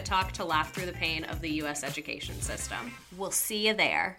Talk to laugh through the pain of the U.S. education system. We'll see you there.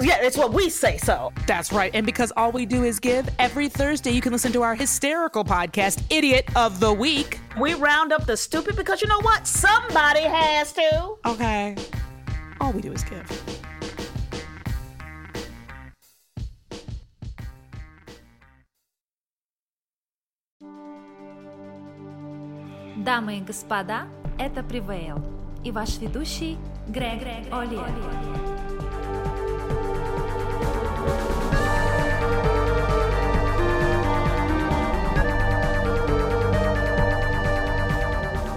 Yeah, it's what we say so. That's right. And because all we do is give, every Thursday you can listen to our hysterical podcast, Idiot of the Week. We round up the stupid because you know what? Somebody has to. Okay. All we do is give. Дамы и господа, это Prevail и ваш ведущий Грег Олиер.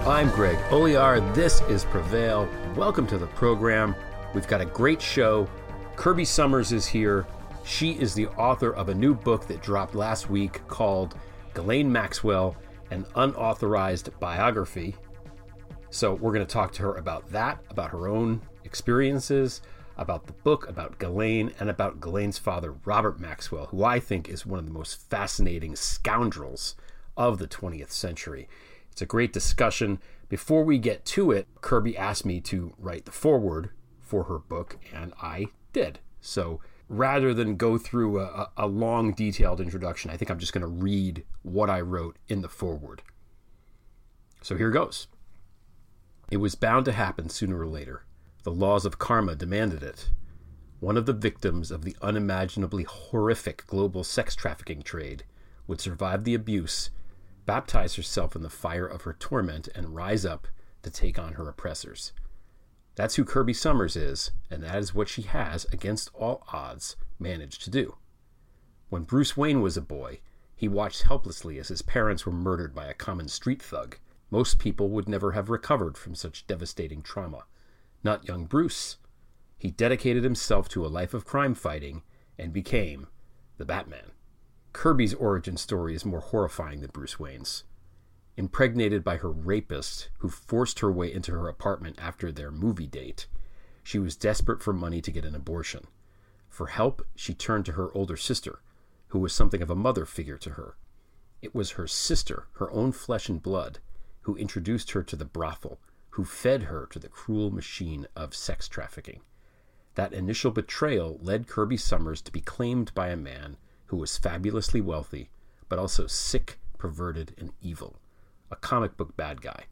I'm Greg Olear. This is Prevail. Welcome to the program. We've got a great show. Kirby Sommers is here. She is the author of a new book that dropped last week called Ghislaine Maxwell An Unauthorized Biography. So, we're going to talk to her about that, about her own experiences, about the book, about Ghislaine, and about Ghislaine's father, Robert Maxwell, who I think is one of the most fascinating scoundrels of the 20th century. It's a great discussion. Before we get to it, Kirby asked me to write the foreword for her book, and I did. So rather than go through a, a long, detailed introduction, I think I'm just going to read what I wrote in the foreword. So here goes. It was bound to happen sooner or later. The laws of karma demanded it. One of the victims of the unimaginably horrific global sex trafficking trade would survive the abuse baptize herself in the fire of her torment, and rise up to take on her oppressors. That's who Kirby Sommers is, and that is what she has, against all odds, managed to do. When Bruce Wayne was a boy, he watched helplessly as his parents were murdered by a common street thug. Most people would never have recovered from such devastating trauma. Not young Bruce. He dedicated himself to a life of crime fighting and became the Batman. Kirby's origin story is more horrifying than Bruce Wayne's. Impregnated by her rapist, who forced her way into her apartment after their movie date, she was desperate for money to get an abortion. For help, she turned to her older sister, who was something of a mother figure to her. It was her sister, her own flesh and blood, who introduced her to the brothel, who fed her to the cruel machine of sex trafficking. That initial betrayal led Kirby Sommers to be claimed by a man who was fabulously wealthy, but also sick, perverted, and evil. A comic book bad guy,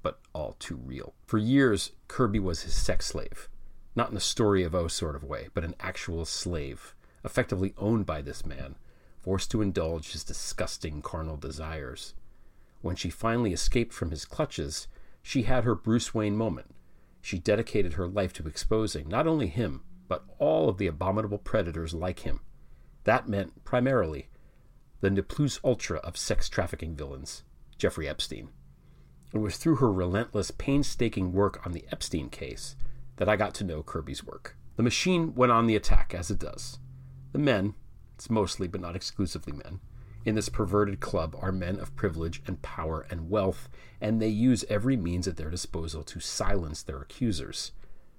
but all too real. For years, Kirby was his sex slave. Not in a story of O sort of way, but an actual slave, effectively owned by this man, forced to indulge his disgusting carnal desires. When she finally escaped from his clutches, she had her Bruce Wayne moment. She dedicated her life to exposing not only him, but all of the abominable predators like him. That meant, primarily, the ne plus ultra of sex trafficking villains, Jeffrey Epstein. It was through her relentless, painstaking work on the Epstein case that I got to know Kirby's work. The machine went on the attack, as it does. The men, it's mostly but not exclusively men, in this perverted club are men of privilege and power and wealth, and they use every means at their disposal to silence their accusers.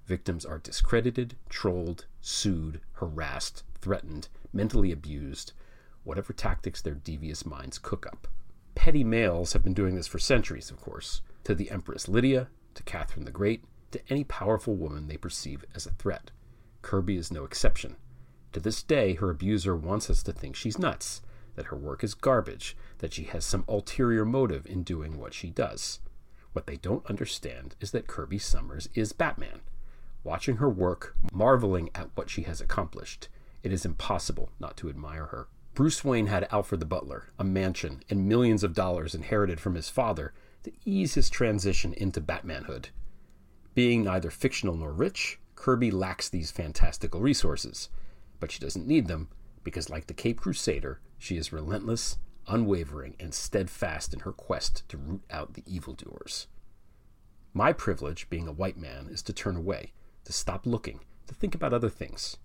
Victims are discredited, trolled, sued, harassed, threatened, mentally abused, whatever tactics their devious minds cook up. Petty males have been doing this for centuries, of course, to the Empress Lydia, to Catherine the Great, to any powerful woman they perceive as a threat. Kirby is no exception. To this day, her abuser wants us to think she's nuts, that her work is garbage, that she has some ulterior motive in doing what she does. What they don't understand is that Kirby Sommers is Batman. Watching her work, marveling at what she has accomplished, it is impossible not to admire her. Bruce Wayne had Alfred the Butler, a mansion, and millions of dollars inherited from his father to ease his transition into Batmanhood. Being neither fictional nor rich, Kirby lacks these fantastical resources, but she doesn't need them because, like the Caped Crusader, she is relentless, unwavering, and steadfast in her quest to root out the evildoers. My privilege, being a white man, is to turn away, to stop looking, to think about other things.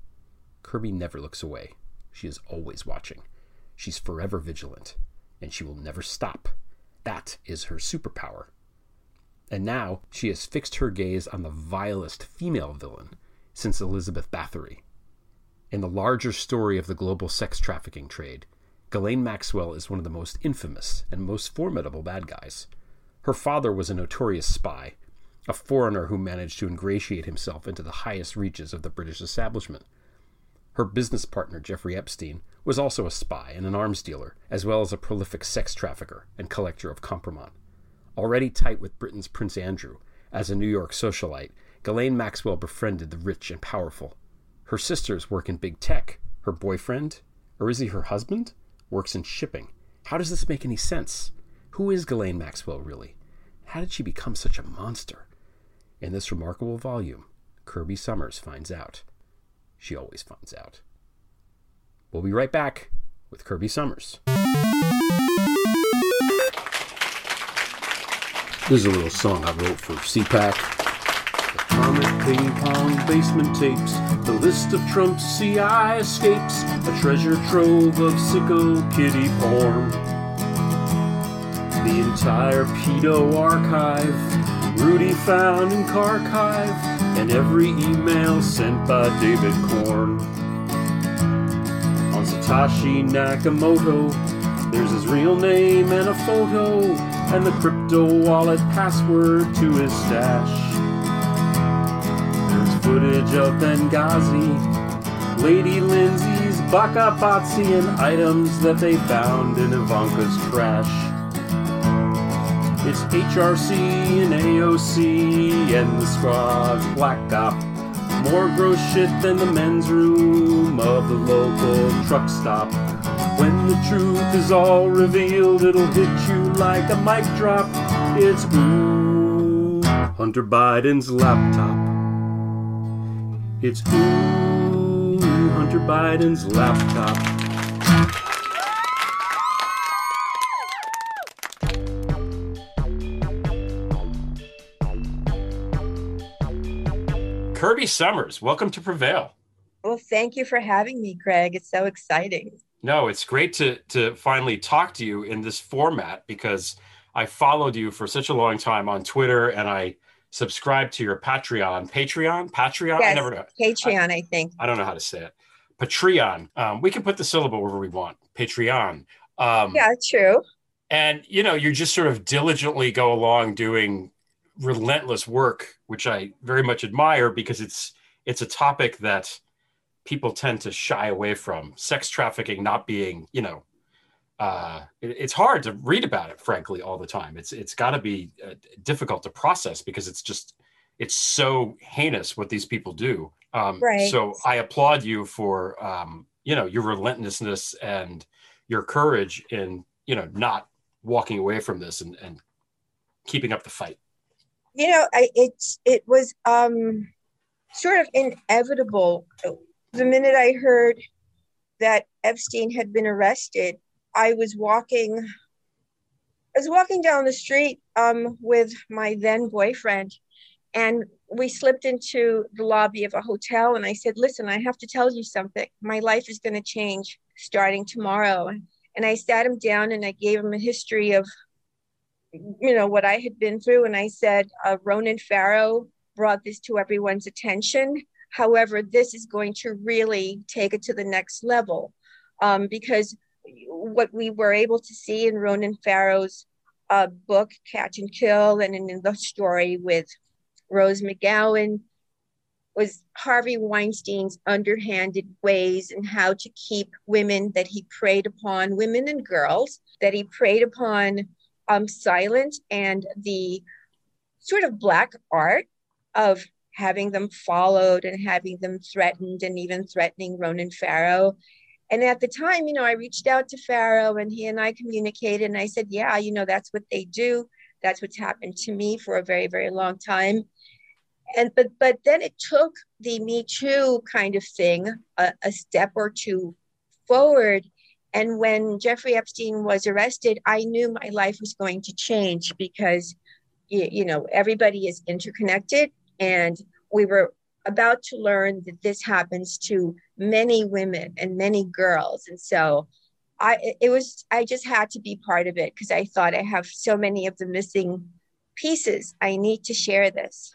Kirby never looks away. She is always watching. She's forever vigilant, and she will never stop. That is her superpower. And now she has fixed her gaze on the vilest female villain since Elizabeth Bathory. In the larger story of the global sex trafficking trade, Ghislaine Maxwell is one of the most infamous and most formidable bad guys. Her father was a notorious spy, a foreigner who managed to ingratiate himself into the highest reaches of the British establishment. Her business partner, Jeffrey Epstein, was also a spy and an arms dealer, as well as a prolific sex trafficker and collector of compromise. Already tight with Britain's Prince Andrew, as a New York socialite, Ghislaine Maxwell befriended the rich and powerful. Her sisters work in big tech. Her boyfriend, or is he her husband, works in shipping. How does this make any sense? Who is Ghislaine Maxwell really? How did she become such a monster? In this remarkable volume, Kirby Sommers finds out. She always finds out. We'll be right back with Kirby Sommers. This is a little song I wrote for CPAC. Atomic ping pong basement tapes, the list of Trump's CI escapes, a treasure trove of sicko kitty porn. The entire pedo archive, Rudy found in Carchive, and every email sent by David Corn. On Satoshi Nakamoto, there's his real name and a photo, and the crypto wallet password to his stash. There's footage of Benghazi, Lady Lindsay's Baka Batsy, and items that they found in Ivanka's trash. It's HRC and AOC and the squad's black op. More gross shit than the men's room of the local truck stop. When the truth is all revealed, it'll hit you like a mic drop. It's ooh, Hunter Biden's laptop. It's ooh, Hunter Biden's laptop. Kirby Sommers, welcome to Prevail. Well, thank you for having me, Greg. It's so exciting. No, it's great to to finally talk to you in this format because I followed you for such a long time on Twitter and I subscribed to your Patreon. Patreon? Patreon? Yes, I never know. Patreon, I think. I don't know how to say it. Patreon. Um, we can put the syllable wherever we want. Patreon. Um, Yeah, true. and you know you just sort of diligently go along doing relentless work which i very much admire because it's it's a topic that people tend to shy away from. Sex trafficking not being you know uh, it- it's hard to read about it frankly all the time. It's it's got to be uh, difficult to process because it's just it's so heinous what these people do. Um, Right. so i applaud you for um, you know your relentlessness and your courage in you know not walking away from this and, and keeping up the fight You know, I, it's it was um, sort of inevitable. The minute I heard that Epstein had been arrested, I was walking. I was walking down the street um, with my then boyfriend, and we slipped into the lobby of a hotel. And I said, "Listen, I have to tell you something. My life is going to change starting tomorrow." And I sat him down and I gave him a history of you know what I had been through, and I said uh, Ronan Farrow brought this to everyone's attention. However, this is going to really take it to the next level um, because what we were able to see in Ronan Farrow's uh, book Catch and Kill, and in the story with Rose McGowan, was Harvey Weinstein's underhanded ways and how to keep women that he preyed upon, women and girls that he preyed upon um, silent and the sort of black art of having them followed and having them threatened and even threatening Ronan Farrow. And at the time, you know, I reached out to Farrow and he and I communicated and I said, yeah, you know, that's what they do. That's what's happened to me for a very, very long time. And but but then it took the Me Too kind of thing a, a step or two forward. And when Jeffrey Epstein was arrested, I knew my life was going to change because you, know everybody is interconnected. And we were about to learn that this happens to many women and many girls. And so i it was i just had to be part of it because i thought i have so many of the missing pieces. I need to share this.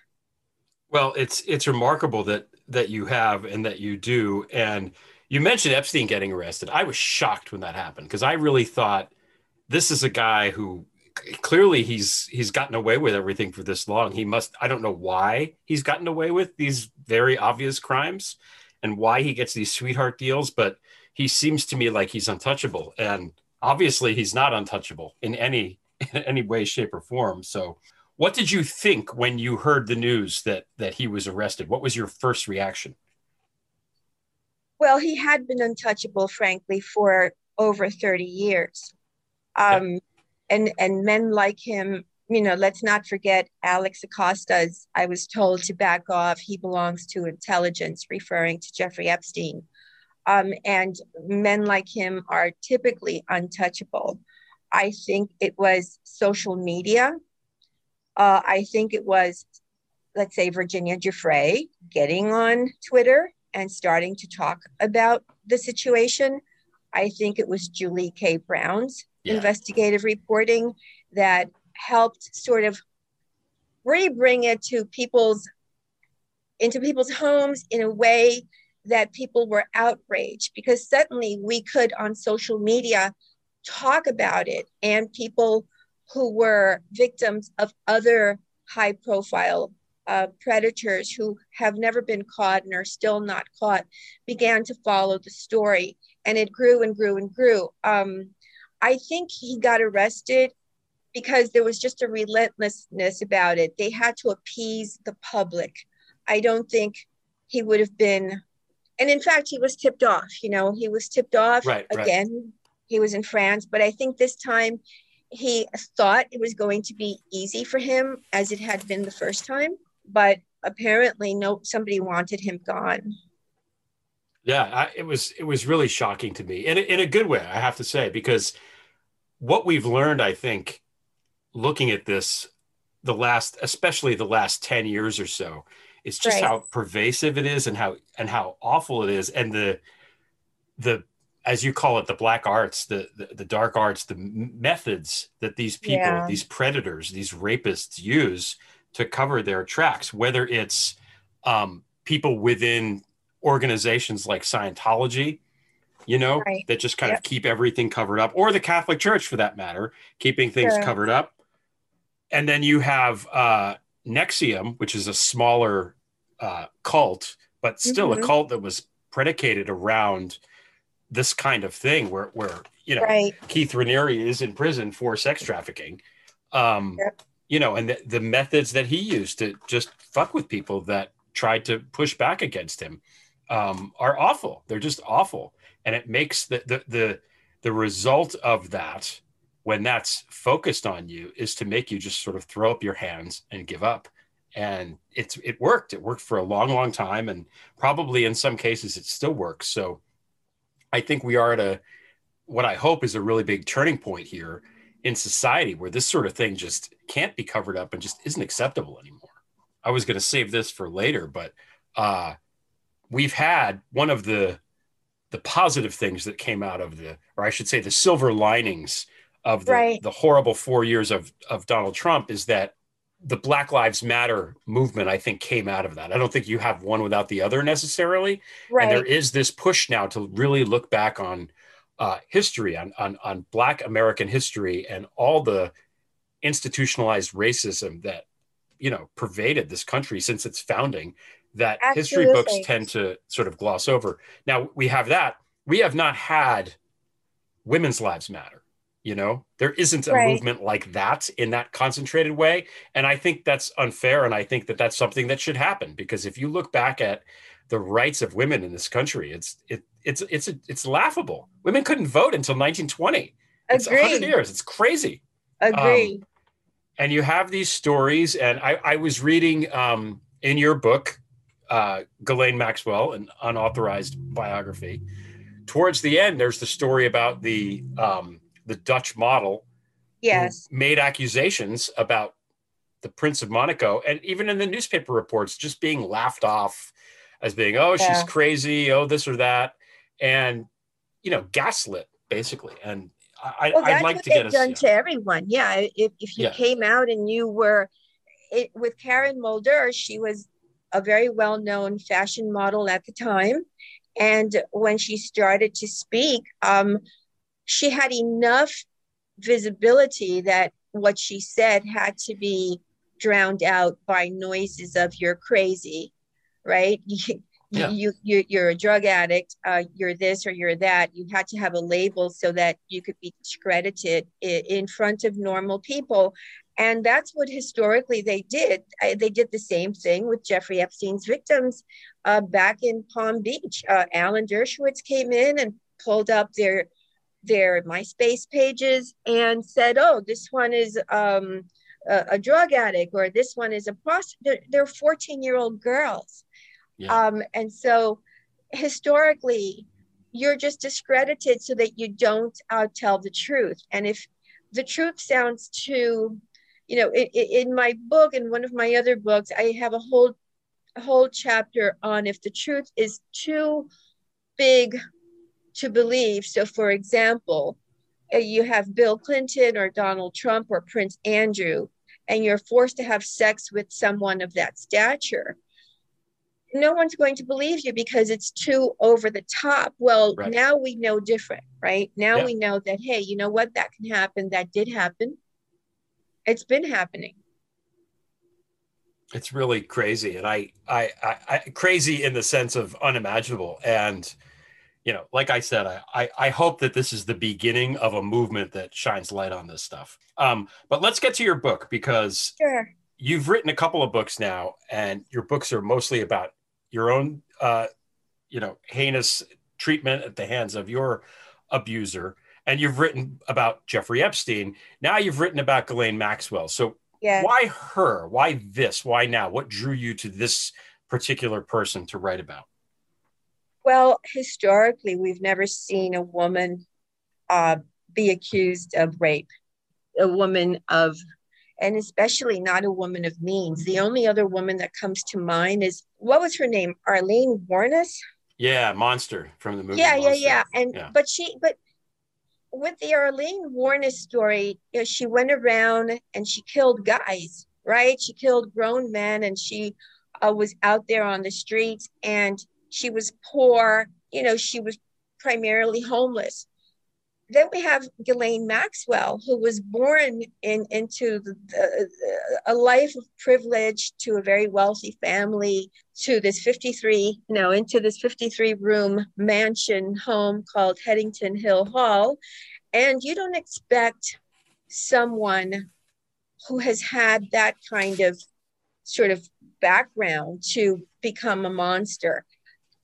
Well it's it's remarkable that that you have and that you do. And you mentioned epstein getting arrested i was shocked when that happened because i really thought this is a guy who clearly he's he's gotten away with everything for this long. He must I don't know why he's gotten away with these very obvious crimes and why he gets these sweetheart deals, but he seems to me like he's untouchable and obviously he's not untouchable in any in any way shape or form. So what did you think when you heard the news that that he was arrested? What was your first reaction? Well, he had been untouchable frankly for over 30 years. Um, yeah and and men like him you know let's not forget alex acosta's i was told to back off. He belongs to intelligence referring to jeffrey epstein. Um, and men like him are typically untouchable. I think it was social media. Uh, i think it was let's say virginia giuffre getting on twitter and starting to talk about the situation i think it was julie k brown's yeah. investigative reporting that helped sort of re-bring it to people's into people's homes in a way that people were outraged because suddenly we could on social media talk about it and people who were victims of other high profile uh, predators who have never been caught and are still not caught began to follow the story and it grew and grew and grew um, I think he got arrested because there was just a relentlessness about it. They had to appease the public. I don't think he would have been, and in fact, he was tipped off. You know, he was tipped off right, again. Right. He was in France, but I think this time he thought it was going to be easy for him as it had been the first time, but apparently, no, somebody wanted him gone. Yeah, I, it was it was really shocking to me in a, in a good way, I have to say, because what we've learned, I think, looking at this, the last, especially the last 10 years or so, is just right. how pervasive it is and how and how awful it is. And the the as you call it, the black arts, the the, the dark arts, the methods that these people, yeah. these predators, these rapists use to cover their tracks, whether it's um, people within organizations like Scientology you know, right. that just kind yep. of keep everything covered up, or the Catholic Church for that matter, keeping things sure. covered up. And then you have uh, NXIVM, which is a smaller uh, cult, but still mm-hmm. a cult that was predicated around this kind of thing, where where you know right. Keith Raniere is in prison for sex trafficking. Um, yep. You know, and the, the methods that he used to just fuck with people that tried to push back against him um, are awful. They're just awful. And it makes the the the, the result of that when that's focused on you is to make you just sort of throw up your hands and give up. And it's it worked. It worked for a long long time. And probably in some cases it still works. So i think we are at a what i hope is a really big turning point here in society where this sort of thing just can't be covered up and just isn't acceptable anymore i was going to save this for later but uh we've had one of the the positive things that came out of the, or I should say, the silver linings of the, right. the horrible four years of, of Donald Trump is that the Black Lives Matter movement, I think, came out of that. I don't think you have one without the other necessarily. Right. And there is this push now to really look back on uh, history, on, on, on Black American history, and all the institutionalized racism that you know pervaded this country since its founding that Absolutely. history books tend to sort of gloss over. Now we have that. We have not had women's lives matter. You know, there isn't a Right. movement like that in that concentrated way. And I think that's unfair. And I think that that's something that should happen because if you look back at the rights of women in this country, it's, it, it's, it's, it's laughable. Women couldn't vote until 1920. It's 100 years. It's crazy. Agree. and you have these stories and i, I was reading um, in your book uh, Ghislaine maxwell an unauthorized biography towards the end there's the story about the um, the dutch model yes. made accusations about the prince of monaco and even in the newspaper reports just being laughed off as being oh she's crazy oh this or that and you know gaslit basically and I, Well, I'd like to get us done yeah. to everyone. Yeah. If, if you Yeah. came out and you were it, with Karen Mulder, she was a very well known fashion model at the time. And when she started to speak, um, she had enough visibility that what she said had to be drowned out by noises of you're crazy, right? You, Yeah. you, you, you're a drug addict, uh, you're this or you're that. You had to have a label so that you could be discredited in front of normal people. And that's what historically they did. They did the same thing with Jeffrey Epstein's victims uh, back in Palm Beach. Uh, Alan Dershowitz came in and pulled up their their MySpace pages and said, "Oh, this one is um, a, a drug addict, or this one is a prostitute." They're 14 year old girls, Yeah. um, and so historically, you're just discredited so that you don't uh, tell the truth. And if the truth sounds too, you know, i i in my book and one of my other books, I have a whole a whole chapter on if the truth is too big to believe. So, for example, uh, you have Bill Clinton or Donald Trump or Prince Andrew, and you're forced to have sex with someone of that stature. No one's going to believe you because it's too over the top. Well, Right. now we know different, right? Now Yeah. we know that, hey, you know what? That can happen. That did happen. It's been happening. it's really crazy and I, I i i crazy in the sense of unimaginable and you know like i said i i, I hope that this is the beginning of a movement that shines light on this stuff um but let's get to your book because Sure. you've written a couple of books now and your books are mostly about your own uh you know heinous treatment at the hands of your abuser and you've written about jeffrey epstein now you've written about Ghislaine maxwell. So Yeah. why her? Why this? Why now? What drew you to this particular person to write about? Well, historically, we've never seen a woman uh, be accused of rape, a woman of, and especially not a woman of means. The only other woman that comes to mind is what was her name? Aileen Wuornos. yeah monster from the movie Yeah, yeah, Monster. yeah. And Yeah. but she, but with the Aileen Wuornos story, you know, she went around and she killed guys, right? She killed grown men, and she uh, was out there on the streets, and she was poor. You know, she was primarily homeless. Then we have Ghislaine Maxwell, who was born in into the, the, a life of privilege to a very wealthy family, to this 53, you know, into this 53 room mansion home called Headington Hill Hall. And you don't expect someone who has had that kind of sort of background to become a monster.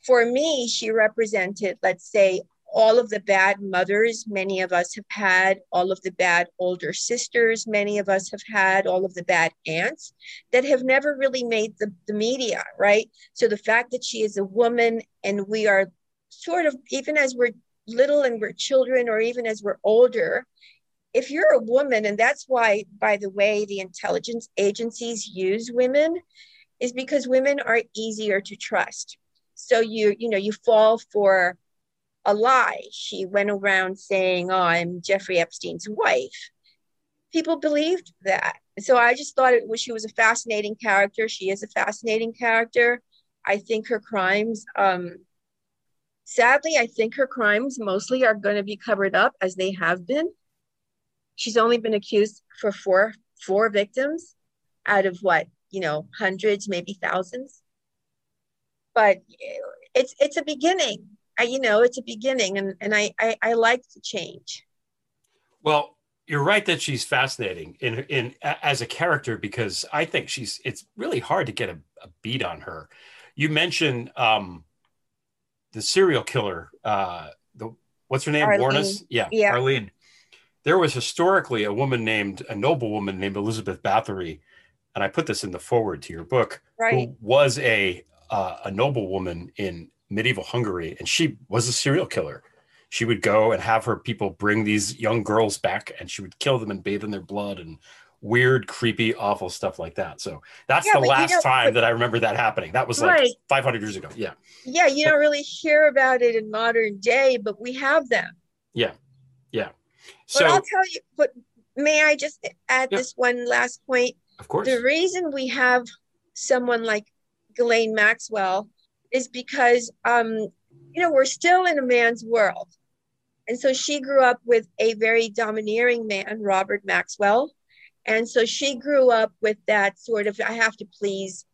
For me, she represented, let's say, all of the bad mothers many of us have had, all of the bad older sisters many of us have had, all of the bad aunts that have never really made the, the media, right? So the fact that she is a woman and we are sort of, even as we're little and we're children, or even as we're older, if you're a woman, and that's why, by the way, the intelligence agencies use women, is because women are easier to trust. So you, you know, you fall for a lie. She went around saying, "Oh, I'm Jeffrey Epstein's wife." People believed that. So I just thought it was she was a fascinating character. She is a fascinating character. I think her crimes, um, sadly, I think her crimes mostly are going to be covered up as they have been. She's only been accused for four four victims out of what you know hundreds, maybe thousands. But it's it's a beginning. I, you know, it's a beginning, and and I I, I like the change. Well, you're right that she's fascinating in in as a character because I think she's it's really hard to get a, a beat on her. You mentioned um, the serial killer, uh, the what's her name? Arlene. Wuornos? Yeah, Yeah. Arlene. There was historically a woman named a noble woman named Elizabeth Bathory, and I put this in the forward to your book, Right. who was a uh, a noble woman in medieval Hungary, and she was a serial killer. She would go and have her people bring these young girls back, and she would kill them and bathe in their blood and weird, creepy, awful stuff like that. So that's Yeah, the but you last know- time that I remember that happening. That was like Right. 500 years ago. Yeah, Yeah, you don't really hear about it in modern day, but we have them. yeah, yeah. But I'll tell you, but may I just add Yeah. this one last point? of course, The reason we have someone like Ghislaine Maxwell is because, um, you know, we're still in a man's world. And so she grew up with a very domineering man, Robert Maxwell. And so she grew up with that sort of, I have to please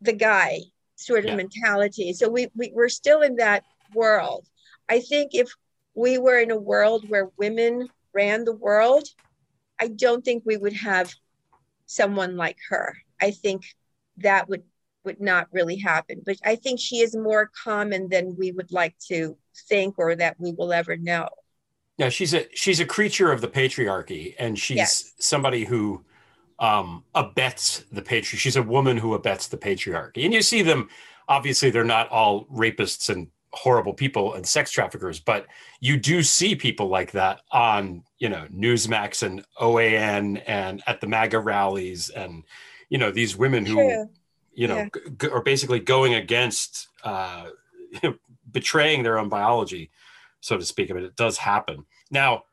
the guy sort of Yeah. mentality. So we, we, we're still in that world. I think if we were in a world where women ran the world, I don't think we would have someone like her. I think that would would not really happen. But I think she is more common than we would like to think or that we will ever know. yeah, she's a she's a creature of the patriarchy, and she's Yes. somebody who um, abets the patriarchy. She's a woman who abets the patriarchy, and you see them. Obviously, they're not all rapists and horrible people and sex traffickers, but you do see people like that on you know Newsmax and OAN and at the MAGA rallies, and you know these women who True. You know Yeah. g- are basically going against uh, betraying their own biology, so to speak. I mean, it does happen. Now,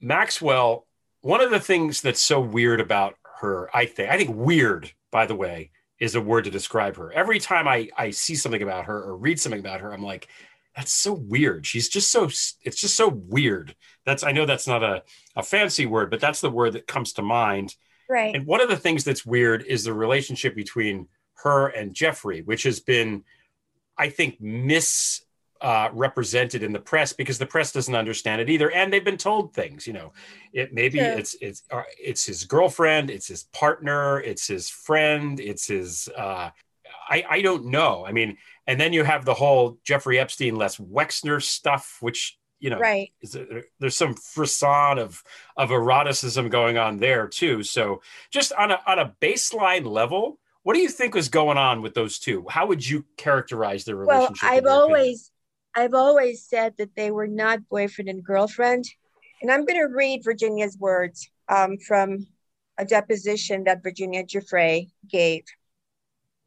Maxwell, one of the things that's so weird about her, I think, I think weird, by the way, is a word to describe her. Every time I, I see something about her or read something about her, I'm like, that's so weird. She's just so, it's just so weird. That's, I know that's not a, a fancy word, but that's the word that comes to mind. Right. And one of the things that's weird is the relationship between her and Jeffrey, which has been, I think, mis uh, represented in the press because the press doesn't understand it either, and they've been told things. You know, it maybe True. it's it's uh, it's his girlfriend, it's his partner, it's his friend, it's his. Uh, I I don't know. I mean, and then you have the whole Jeffrey Epstein, Les Wexner stuff, which you know Right. is there, there's some frisson of of eroticism going on there too. So just on a on a baseline level, what do you think was going on with those two? How would you characterize their relationship? in I've always I've always said that they were not boyfriend and girlfriend. And I'm going to read Virginia's words um, from a deposition that Virginia Giuffre gave.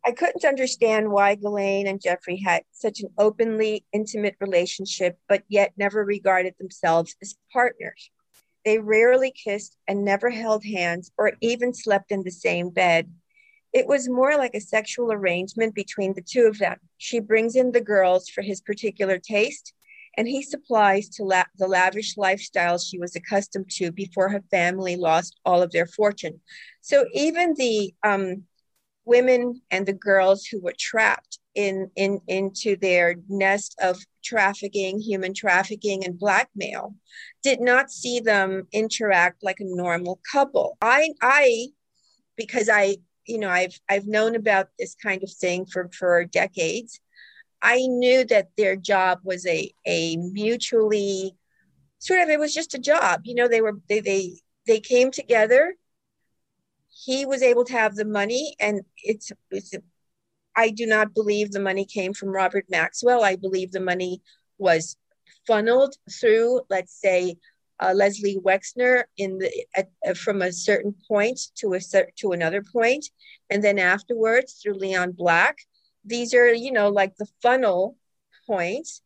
I couldn't understand why Ghislaine and Jeffrey had such an openly intimate relationship, but yet never regarded themselves as partners. They rarely kissed and never held hands or even slept in the same bed. It was more like a sexual arrangement between the two of them. She brings in the girls for his particular taste, and he supplies to la- the lavish lifestyle she was accustomed to before her family lost all of their fortune. So even the um, women and the girls who were trapped in, in into their nest of trafficking, human trafficking, and blackmail did not see them interact like a normal couple. I I because I you know I've I've known about this kind of thing for for decades. I knew that their job was a a mutually sort of it was just a job. You know they were they they they came together. He was able to have the money, and it's it's. I do not believe the money came from Robert Maxwell. I believe the money was funneled through, let's say, uh, Leslie Wexner in the at, uh, from a certain point to a to another point, and then afterwards through Leon Black. These are, you know, like the funnel points,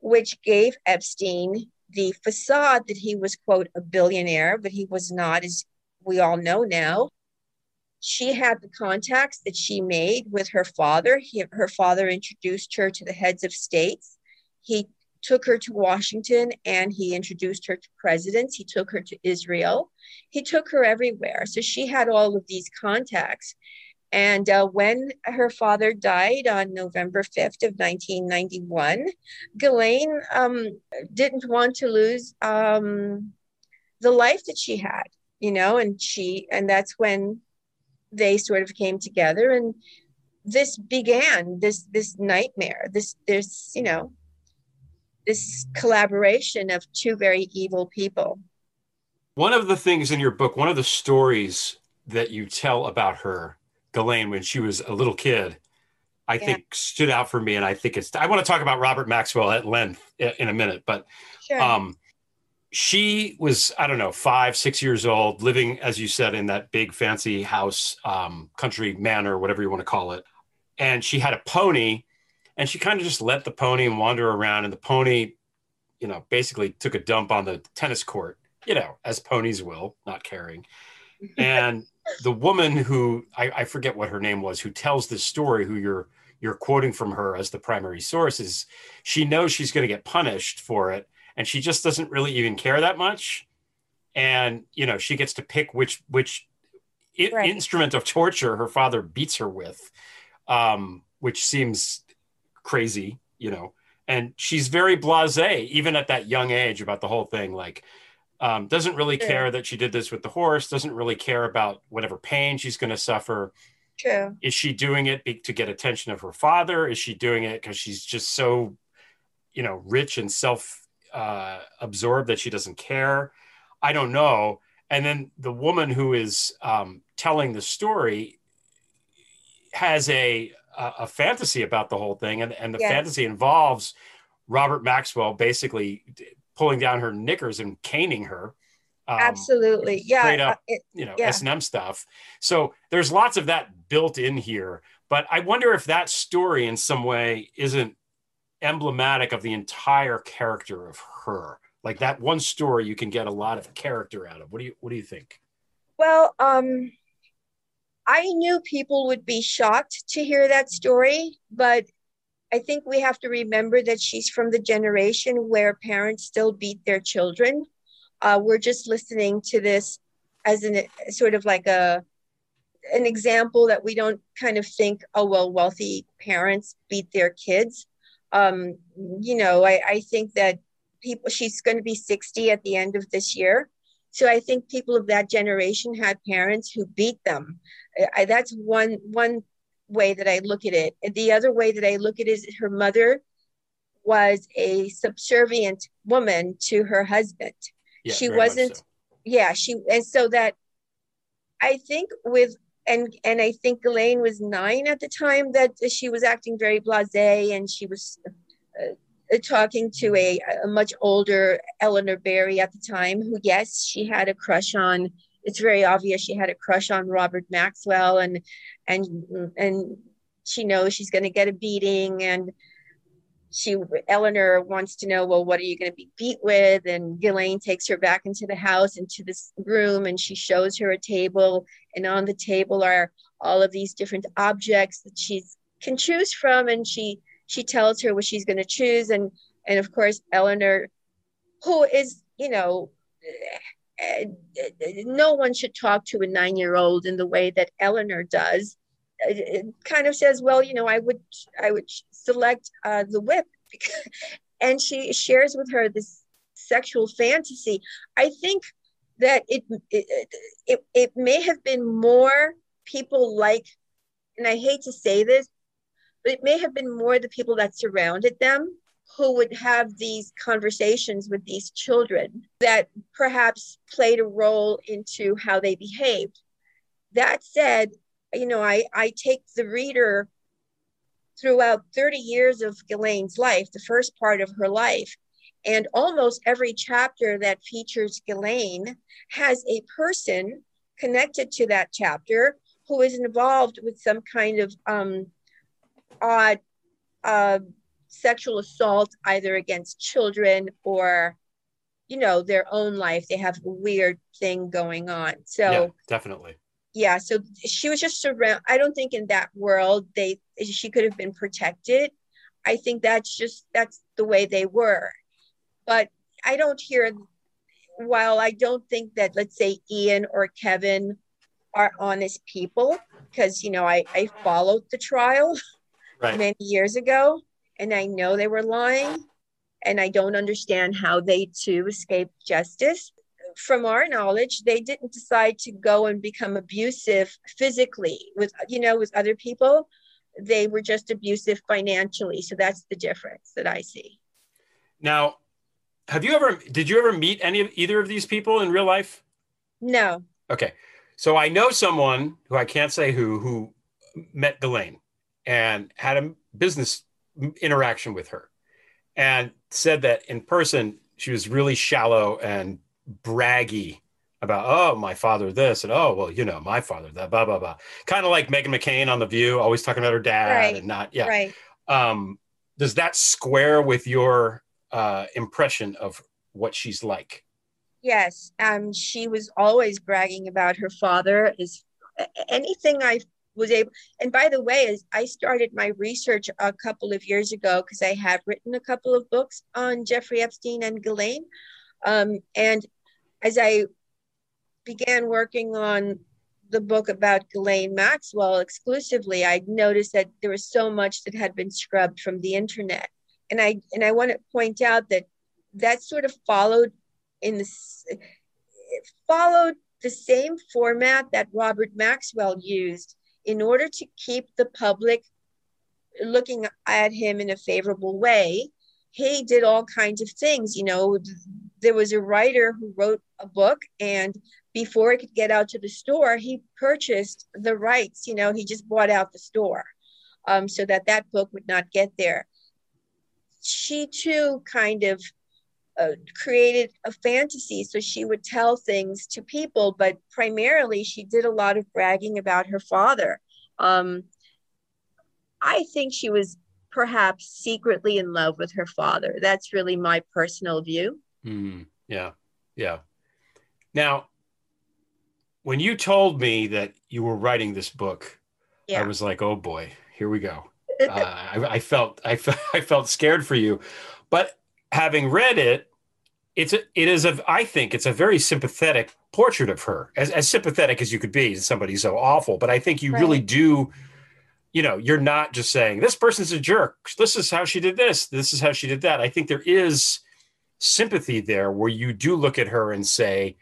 which gave Epstein the facade that he was quote a billionaire, but he was not, as we all know now. She had the contacts that she made with her father. He, her father introduced her to the heads of states. He took her to Washington and he introduced her to presidents. He took her to Israel. He took her everywhere. So she had all of these contacts. And uh, when her father died on November 5th of 1991, Ghislaine um, didn't want to lose um, the life that she had, you know, and she, and that's when they sort of came together and this began this this nightmare this this you know this collaboration of two very evil people one of the things in your book one of the stories that you tell about her Ghislaine when she was a little kid I yeah. think stood out for me and I think it's I want to talk about Robert Maxwell at length in a minute but sure. um she was i don't know five six years old living as you said in that big fancy house um, country manor whatever you want to call it and she had a pony and she kind of just let the pony wander around and the pony you know basically took a dump on the tennis court you know as ponies will not caring and the woman who I, I forget what her name was who tells this story who you're you're quoting from her as the primary source is she knows she's going to get punished for it and she just doesn't really even care that much and you know she gets to pick which which right. instrument of torture her father beats her with um, which seems crazy you know and she's very blasé even at that young age about the whole thing like um, doesn't really True. care that she did this with the horse doesn't really care about whatever pain she's going to suffer True. Is she doing it to get attention of her father? Is she doing it because she's just so, you know, rich and self uh, absorbed that she doesn't care. I don't know. And then the woman who is um, telling the story has a, a, a fantasy about the whole thing, and and the yes. fantasy involves Robert Maxwell basically pulling down her knickers and caning her. Um, Absolutely, yeah. Straight up, it, you know, S and M stuff. So there's lots of that built in here. But I wonder if that story, in some way, isn't emblematic of the entire character of her. Like that one story, you can get a lot of character out of. What do you What do you think? Well, um, I knew people would be shocked to hear that story, but I think we have to remember that she's from the generation where parents still beat their children. Uh, we're just listening to this as an sort of like a an example that we don't kind of think, oh well, wealthy parents beat their kids um, you know, I, I think that people, she's going to be 60 at the end of this year. So I think people of that generation had parents who beat them. I, that's one one way that I look at it. And the other way that I look at it is her mother was a subservient woman to her husband. Yeah, she wasn't. So. Yeah, she and so that I think with and and I think Elaine was nine at the time that she was acting very blasé and she was uh, talking to a, a much older Eleanor Berry at the time, who yes, she had a crush on. It's very obvious she had a crush on Robert Maxwell, and and and she knows she's going to get a beating and she Eleanor wants to know, well, what are you going to be beat with? And Ghislaine takes her back into the house, into this room, and she shows her a table. And on the table are all of these different objects that she can choose from. And she she tells her what she's going to choose. And and of course, Eleanor, who is, you know, no one should talk to a nine year old in the way that Eleanor does. It kind of says, well, you know, I would I would select uh, the whip. and she shares with her this sexual fantasy. I think that it, it, it, it may have been more people like, and I hate to say this, but it may have been more the people that surrounded them who would have these conversations with these children that perhaps played a role into how they behaved. That said, you know, I, I take the reader throughout 30 years of Ghislaine's life, the first part of her life. And almost every chapter that features Ghislaine has a person connected to that chapter who is involved with some kind of um, odd uh, sexual assault, either against children or, you know, their own life. They have a weird thing going on. So, yeah, definitely yeah so she was just around i don't think in that world they she could have been protected i think that's just that's the way they were but i don't hear while i don't think that let's say ian or kevin are honest people because you know i i followed the trial right. many years ago and i know they were lying and i don't understand how they too escaped justice from our knowledge, they didn't decide to go and become abusive physically with, you know, with other people. They were just abusive financially. So that's the difference that I see. Now, have you ever, did you ever meet any of either of these people in real life? No. Okay. So I know someone who I can't say who, who met Ghislaine and had a business interaction with her and said that in person, she was really shallow and braggy about oh my father this and oh well you know my father that blah blah blah kind of like Meghan McCain on the View always talking about her dad Right. and not yeah Right. um does that square with your uh impression of what she's like Yes. Um, she was always bragging about her father. Is anything I was able, and by the way, as I started my research a couple of years ago, because I have written a couple of books on Jeffrey Epstein and Ghislaine. Um, and as I began working on the book about Ghislaine Maxwell exclusively, I noticed that there was so much that had been scrubbed from the internet. And I and I want to point out that that sort of followed in it followed the same format that Robert Maxwell used in order to keep the public looking at him in a favorable way. He did all kinds of things. You know, there was a writer who wrote a book, and before it could get out to the store, he purchased the rights. You know, he just bought out the store um, so that that book would not get there. She too kind of uh, created a fantasy. So she would tell things to people but primarily she did a lot of bragging about her father. Um, i think she was perhaps secretly in love with her father. That's really my personal view. Hmm. yeah yeah. Now when you told me that you were writing this book yeah. I was like oh boy here we go. Uh, I, I felt I felt I felt scared for you, but having read it, it's a, it is a I think it's a very sympathetic portrait of her, as as sympathetic as you could be. to Somebody so awful, but I think you really do. You know, you're not just saying this person's a jerk. This is how she did this. This is how she did that. I think there is sympathy there where you do look at her and say,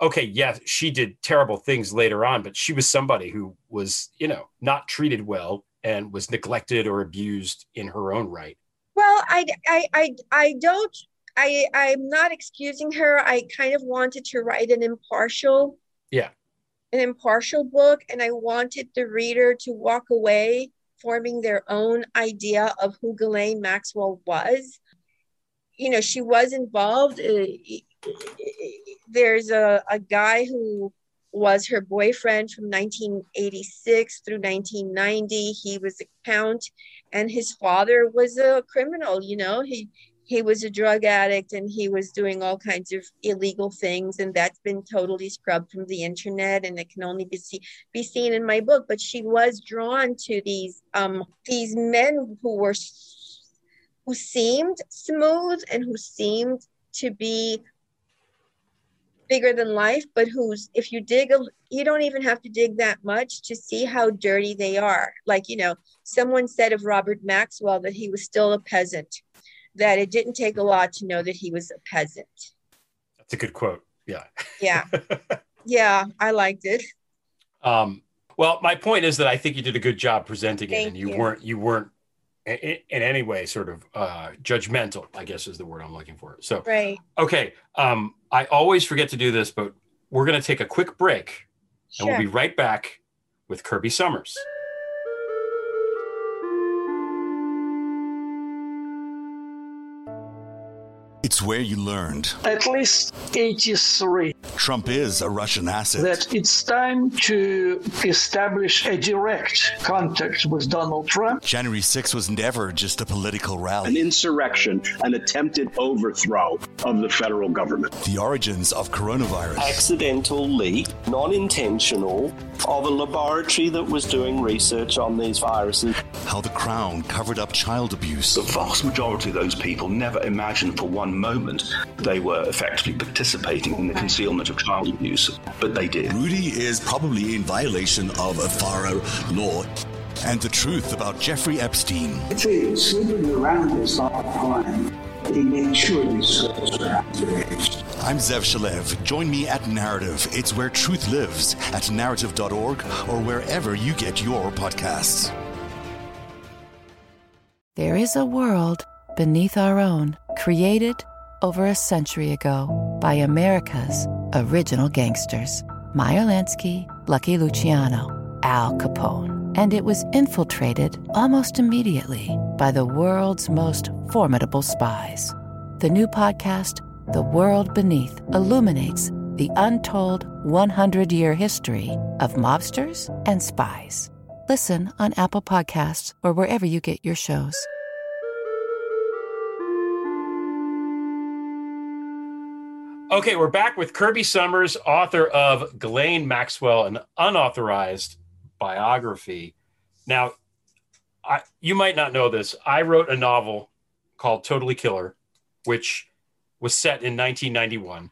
okay, yes, she did terrible things later on, but she was somebody who was, you know, not treated well and was neglected or abused in her own right. Well, I, I, I, I don't. I, I'm not excusing her. I kind of wanted to write an impartial, Yeah. an impartial book, and I wanted the reader to walk away forming their own idea of who Ghislaine Maxwell was. You know, she was involved. uh, There's a, a guy who was her boyfriend from 1986 through 1990. He was a count and his father was a criminal you know? He he was a drug addict and he was doing all kinds of illegal things and that's been totally scrubbed from the internet and it can only be, see, be seen in my book. But she was drawn to these um these men who were who seemed smooth and who seemed to be bigger than life but who's if you dig a you don't even have to dig that much to see how dirty they are like you know someone said of Robert Maxwell that he was still a peasant, that it didn't take a lot to know that he was a peasant. That's a good quote. Yeah. Yeah. yeah, I liked it. Um, well, my point is that I think you did a good job presenting it, and you, you. weren't you weren't in any way sort of uh, judgmental. I guess is the word I'm looking for. So, Right. okay, um, I always forget to do this, but we're going to take a quick break, and we'll be right back with Kirby Sommers. It's where you learned at least 83 Trump is a Russian asset. that it's time to establish a direct contact with Donald Trump. January 6th was never just a political rally. an insurrection, an attempted overthrow of the federal government. The origins of coronavirus. accidental leak, non intentional, of a laboratory that was doing research on these viruses. How the crown covered up child abuse. The vast majority of those people never imagined for one moment they were effectively participating in the concealment of child abuse, but they did. Rudy is probably in violation of a FARA law. And the truth about Jeffrey Epstein. Actually, sleeping around is not a crime. He made sure these girls were underage. I'm Zev Shalev. Join me at Narativ. It's where truth lives at narativ.org or wherever you get your podcasts. There is a world beneath our own, created over a century ago by America's original gangsters, Meyer Lansky, Lucky Luciano, Al Capone. And it was infiltrated almost immediately by the world's most formidable spies. The new podcast, The World Beneath, illuminates the untold 100 year history of mobsters and spies. Listen on Apple Podcasts or wherever you get your shows. Okay, we're back with Kirby Sommers, author of Ghislaine Maxwell, an unauthorized biography. Now, I, you might not know this. I wrote a novel called Totally Killer, which was set in 1991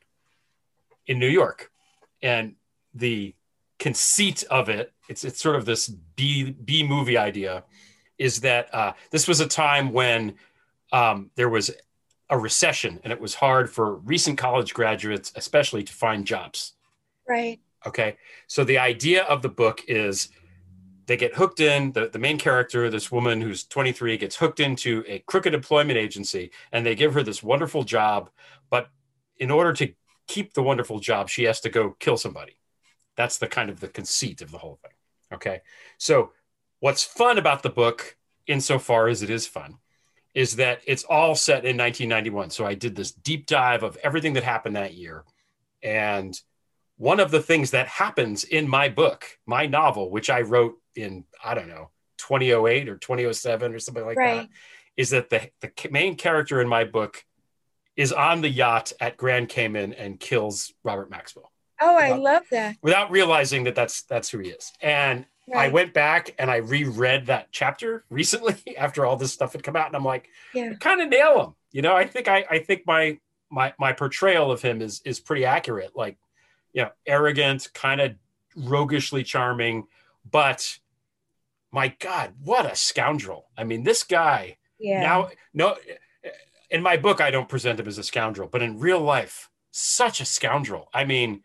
in New York. And the conceit of it, it's, it's sort of this B, B movie idea, is that uh, this was a time when um, there was a recession and it was hard for recent college graduates, especially, to find jobs. Right. Okay. So the idea of the book is they get hooked in, the, the main character, this woman who's 23, gets hooked into a crooked employment agency and they give her this wonderful job. But in order to keep the wonderful job, she has to go kill somebody. That's the kind of the conceit of the whole thing. Okay. So what's fun about the book, insofar as it is fun, is that it's all set in 1991. So I did this deep dive of everything that happened that year. And one of the things that happens in my book, my novel, which I wrote in, I don't know, 2008 or 2007 or something like Right. that, is that the, the main character in my book is on the yacht at Grand Cayman and kills Robert Maxwell Oh, I love that. without realizing that that's that's who he is. And I went back and I reread that chapter recently after all this stuff had come out, and I'm like, Yeah. kind of nail him. You know, I think I I think my my my portrayal of him is is pretty accurate. Like, you know, arrogant, kind of roguishly charming, but my God, what a scoundrel! I mean, this guy. Yeah. Now, no, in my book, I don't present him as a scoundrel, but in real life, such a scoundrel. I mean,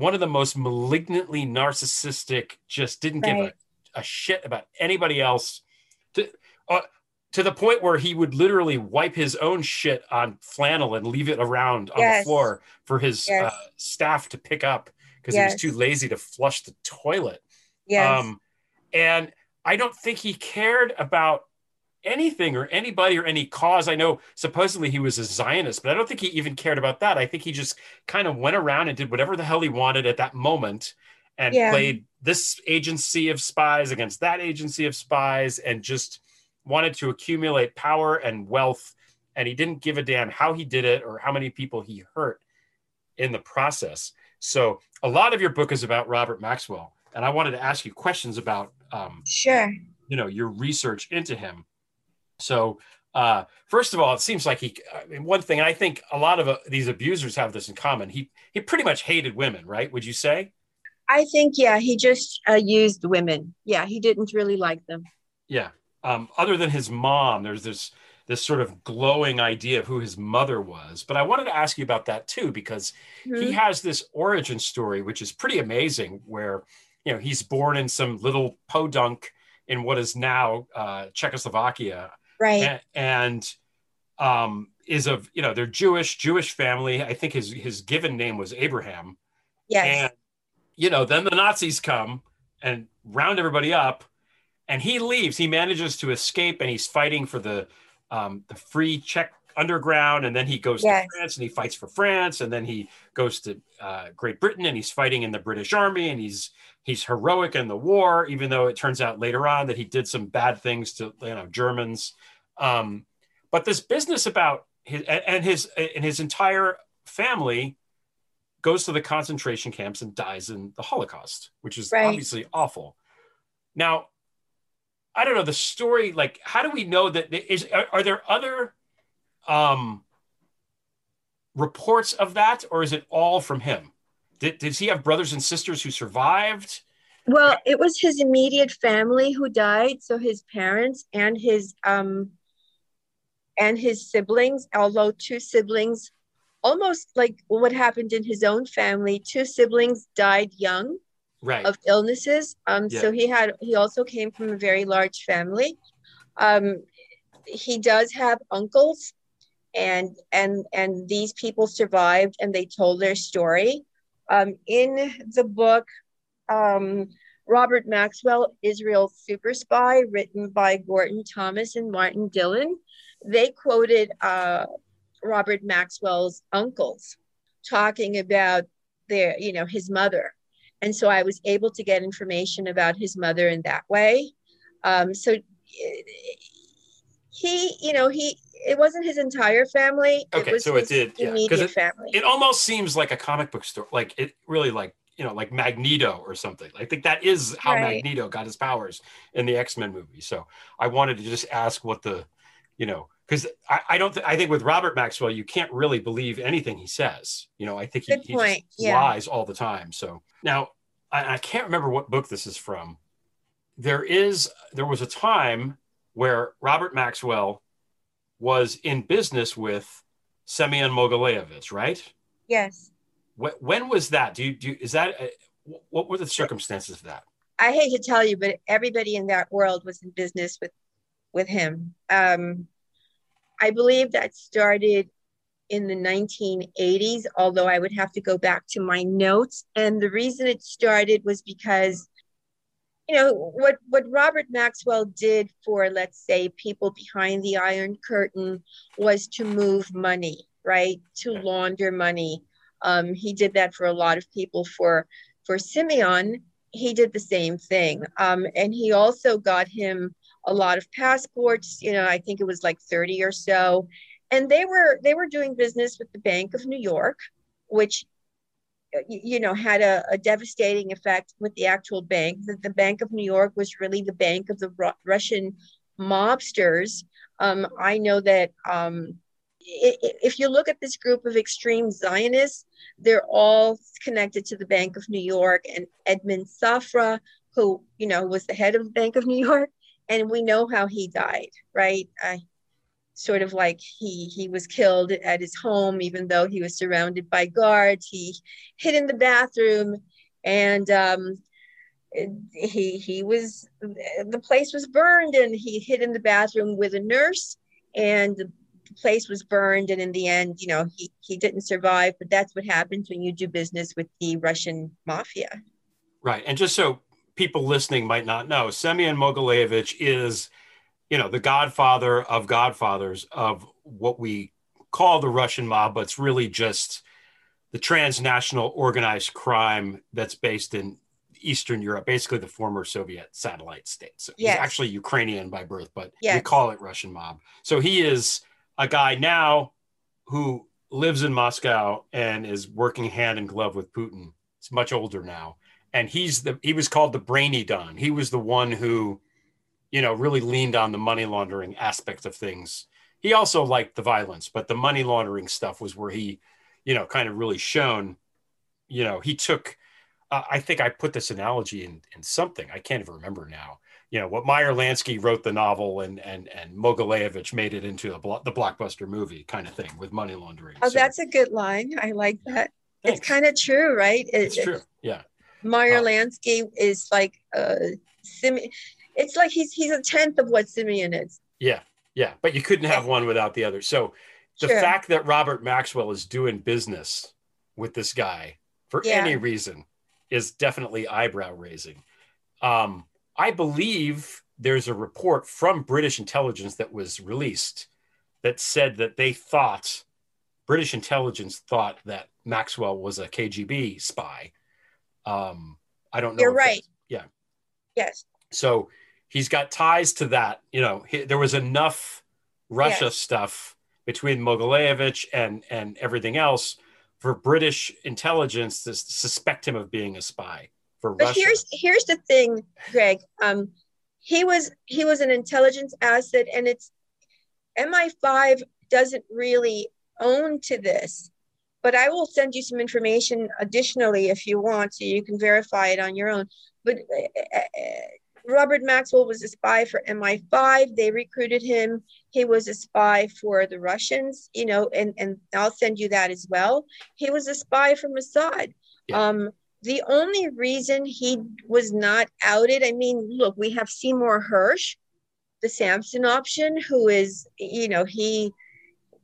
one of the most malignantly narcissistic, just didn't give a, a shit about anybody else to, uh, to the point where he would literally wipe his own shit on flannel and leave it around on Yes. the floor for his Yes. uh, staff to pick up because he was too lazy to flush the toilet. Yes. Um, and I don't think he cared about anything or anybody or any cause. I know supposedly he was a Zionist, but I don't think he even cared about that. I think he just kind of went around and did whatever the hell he wanted at that moment and Yeah. played this agency of spies against that agency of spies and just wanted to accumulate power and wealth. And he didn't give a damn how he did it or how many people he hurt in the process. So a lot of your book is about Robert Maxwell, and I wanted to ask you questions about, um, Sure. you know, your research into him. So uh, first of all, it seems like he. I mean, one thing, I think a lot of uh, these abusers have this in common. He he pretty much hated women, right? Would you say? I think, yeah, he just uh, used women. Yeah, he didn't really like them. Yeah. Um, other than his mom, there's this this sort of glowing idea of who his mother was. But I wanted to ask you about that too, because he Mhm. has this origin story, which is pretty amazing, where you know he's born in some little podunk in what is now uh, Czechoslovakia, Right. A- and um, is of you know they're Jewish, Jewish family. I think his his given name was Abraham. Yes. And you know, then the Nazis come and round everybody up, and he leaves. He manages to escape, and he's fighting for the um, the free Czech underground, and then he goes Yes. to France and he fights for France, and then he goes to uh, Great Britain and he's fighting in the British Army, and he's he's heroic in the war, even though it turns out later on that he did some bad things to you know Germans. Um, but this business about his and his and his entire family goes to the concentration camps and dies in the Holocaust, which is Right. obviously awful. Now, I don't know the story. Like, how do we know that is? Are, are there other um, reports of that, or is it all from him? Did, does he have brothers and sisters who survived? Well, it was his immediate family who died, so his parents and his um and his siblings, although two siblings almost like what happened in his own family. Two siblings died young right. of illnesses. Um, Yeah. So he had he also came from a very large family. Um, he does have uncles, and and and these people survived and they told their story. Um, in the book, um, Robert Maxwell, Israel Super Spy, written by Gordon Thomas and Martin Dillon, they quoted uh, Robert Maxwell's uncles talking about their, you know, his mother. And so I was able to get information about his mother in that way. Um, so he, you know, he, it wasn't his entire family. Okay, it was so it did, yeah, immediate because it, family. it almost seems like a comic book story, like it really like you know like Magneto or something. I think that is how Right. Magneto got his powers in the X Men movie. So I wanted to just ask what the, you know, because I, I don't th- I think with Robert Maxwell you can't really believe anything he says. You know, I think he, he just yeah. lies all the time. So now I, I can't remember what book this is from. There is there was a time where Robert Maxwell was in business with Semyon Mogilevich, right? yes. Wh- When was that? Do you do? Is that uh, wh- what were the circumstances of that? I hate to tell you, but everybody in that world was in business with with him. Um, I believe that started in the 1980s, although I would have to go back to my notes. And the reason it started was because, you know, what what Robert Maxwell did for, let's say, people behind the Iron Curtain was to move money, right? To launder money. Um, he did that for a lot of people. For for Simeon, he did the same thing. Um, and he also got him a lot of passports, you know, I think it was like 30 or so. And they were they were doing business with the Bank of New York, which you know had a, a devastating effect with the actual bank. that the Bank of New York was really the bank of the Ru- Russian mobsters. Um, I know that um, if you look at this group of extreme Zionists, they're all connected to the Bank of New York and Edmond Safra, who you know was the head of the Bank of New York, and we know how he died, right? Uh, sort of like he he was killed at his home, even though he was surrounded by guards. He hid in the bathroom, and um, he he was the place was burned, and he hid in the bathroom with a nurse, and the place was burned. And in the end, you know, he he didn't survive. But that's what happens when you do business with the Russian mafia. Right. And just so people listening might not know, Semyon Mogilevich is, you know, the godfather of godfathers of what we call the Russian mob, but it's really just the transnational organized crime that's based in Eastern Europe, basically the former Soviet satellite states. So Yes. He's actually Ukrainian by birth, but we call it Russian mob. So he is a guy now who lives in Moscow and is working hand in glove with Putin. He's much older now. And he's the he was called the brainy Don. He was the one who, you know, really leaned on the money laundering aspect of things. He also liked the violence, but the money laundering stuff was where he, you know, kind of really shone. You know, he took uh, I think I put this analogy in in something. I can't even remember now. You know, what Meyer Lansky wrote the novel and and and Mogilevich made it into a blo- the blockbuster movie kind of thing with money laundering. Oh, So that's a good line. I like that. Thanks. It's kind of true, right? It- it's true. Yeah. Meyer Oh. Lansky is like uh Simeon. It's like he's he's a tenth of what Simeon is. Yeah, yeah, but you couldn't have one without the other. So the Sure. fact that Robert Maxwell is doing business with this guy for Yeah. any reason is definitely eyebrow raising. Um, I believe there's a report from British intelligence that was released that said that they thought British intelligence thought that Maxwell was a KGB spy. Um, I don't know. You're right. Yeah. Yes. So he's got ties to that. You know, he, there was enough Russia Yes. stuff between Mogilevich and and everything else for British intelligence to suspect him of being a spy for But Russia. here's here's the thing, Greg. Um, he was he was an intelligence asset, and it's MI5 doesn't really own to this. But I will send you some information additionally if you want, so you can verify it on your own. But uh, uh, Robert Maxwell was a spy for MI5. They recruited him. He was a spy for the Russians, you know, and, and I'll send you that as well. He was a spy for Mossad. Yeah. Um, the only reason he was not outed, I mean, look, we have Seymour Hersh, the Samson option, who is, you know, he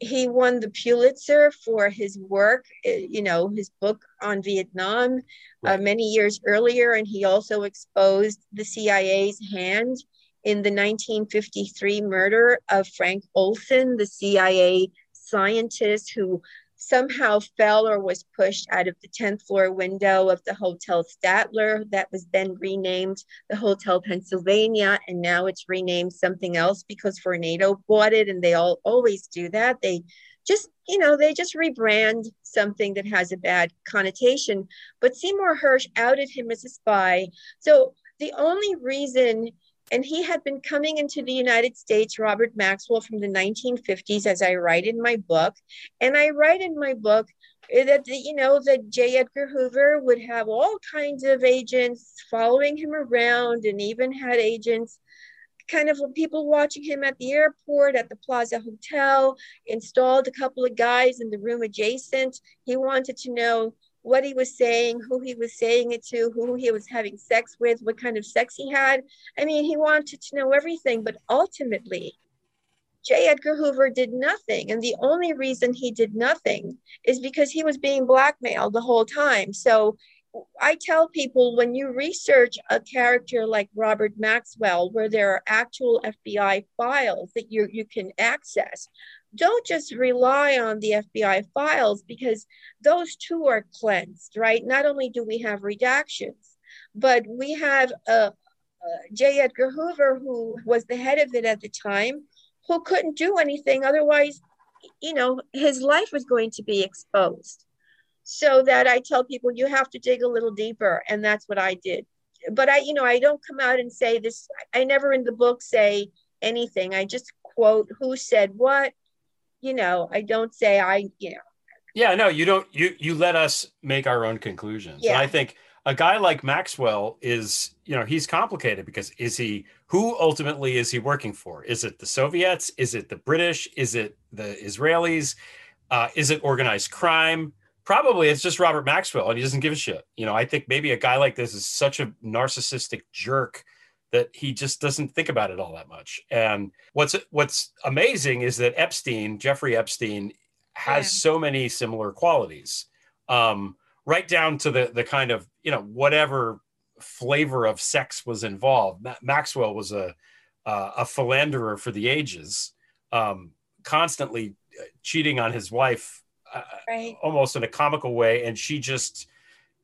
he won the Pulitzer for his work, eh, you know, his book on Vietnam uh, right. uh, many years earlier, and he also exposed the CIA's hand in the 1953 murder of Frank Olson, the CIA scientist who somehow fell or was pushed out of the 10th floor window of the Hotel Statler that was then renamed the Hotel Pennsylvania and now it's renamed something else because Vornado bought it and they all always do that. They just you know they just rebrand something that has a bad connotation. But Seymour Hersh outed him as a spy. So the only reason and he had been coming into the United States, Robert Maxwell, from the 1950s, as I write in my book. And I write in my book eh, that, you know, that J. Edgar Hoover would have all kinds of agents following him around and even had agents kind of people watching him at the airport, at the Plaza Hotel, installed a couple of guys in the room adjacent. He wanted to know what he was saying, who he was saying it to, who he was having sex with, what kind of sex he had. I mean, he wanted to know everything, but ultimately, J. Edgar Hoover did nothing. And the only reason he did nothing is because he was being blackmailed the whole time. So I tell people when you research a character like Robert Maxwell, where there are actual FBI files that you, you can access, don't just rely on the FBI files because those too are cleansed, right? Not only do we have redactions, but we have J. Edgar Hoover, who was the head of it at the time, who couldn't do anything. Otherwise, you know, his life was going to be exposed. So that I tell people you have to dig a little deeper. And that's what I did. But I, you know, I don't come out and say this. I never in the book say anything. I just quote who said what you know, I don't say I, you know. Yeah, no, you don't. You you let us make our own conclusions. Yeah. And I think a guy like Maxwell is, you know, he's complicated because is he who ultimately is he working for? Is it the Soviets? Is it the British? Is it the Israelis? Uh, is it organized crime? Probably it's just Robert Maxwell and he doesn't give a shit. You know, I think maybe a guy like this is such a narcissistic jerk that he just doesn't think about it all that much. And what's what's amazing is that Epstein, Jeffrey Epstein, has yeah. so many similar qualities, um, right down to the the kind of you know whatever flavor of sex was involved. Ma- Maxwell was a uh, a philanderer for the ages, um, constantly uh, cheating on his wife, uh, right. almost in a comical way, and she just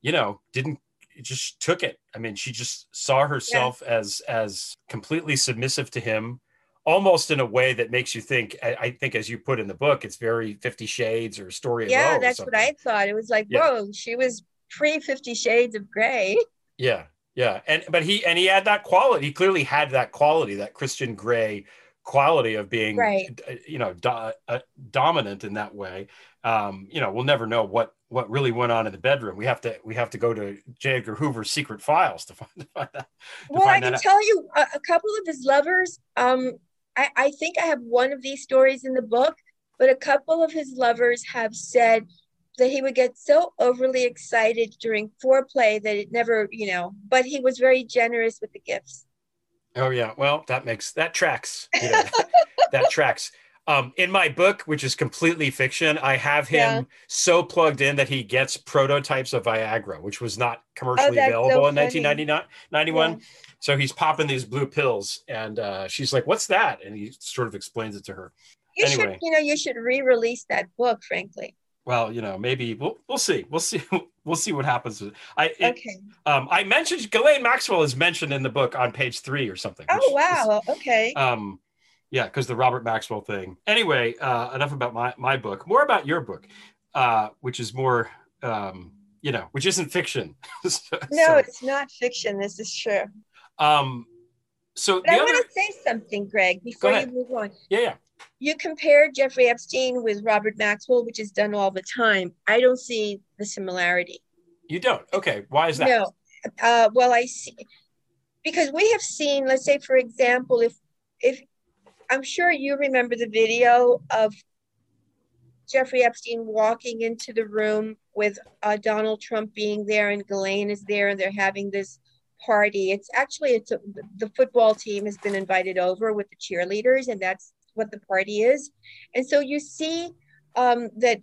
you know didn't just took it. I mean, she just saw herself yeah. as as completely submissive to him, almost in a way that makes you think. I, I, think, as you put in the book, it's very Fifty Shades or Story. Yeah, that's what I thought. It was like, yeah. whoa, she was pre Fifty Shades of Grey. Yeah, yeah, and but he and he had that quality. He clearly had that quality, that Christian Grey quality of being, right. you know, do, uh, dominant in that way. Um, you know, we'll never know what what really went on in the bedroom. We have to we have to go to J. Edgar Hoover's secret files to find, to find that. To well, find I can tell you a, a, couple of his lovers. Um, I, I think I have one of these stories in the book, but a couple of his lovers have said that he would get so overly excited during foreplay that it never, you know, but he was very generous with the gifts. Oh yeah, well that makes that tracks. You know, that tracks. Um, in my book, which is completely fiction, I have him yeah. so plugged in that he gets prototypes of Viagra, which was not commercially oh, available so in 1991. Yeah. So he's popping these blue pills, and uh, she's like, "What's that?" And he sort of explains it to her. You anyway. should, you know, you should re-release that book, frankly. Well, you know, maybe we'll we'll see. We'll see. We'll see what happens. I it, okay. Um, I mentioned Ghislaine Maxwell is mentioned in the book on page three or something. Oh wow! Is, okay. Um, yeah, because the Robert Maxwell thing. Anyway, uh, enough about my my book. More about your book, uh, which is more, um, you know, which isn't fiction. so, no, it's not fiction. This is true. Um, so but I other... want to say something, Greg, before you move on. Yeah, yeah. You compare Jeffrey Epstein with Robert Maxwell, which is done all the time. I don't see the similarity. You don't? Okay. Why is that? No. Uh, well, I see because we have seen, let's say, for example, if if I'm sure you remember the video of Jeffrey Epstein walking into the room with uh, Donald Trump being there and Ghislaine is there and they're having this party. It's actually it's a, the football team has been invited over with the cheerleaders and that's what the party is. And so you see um, that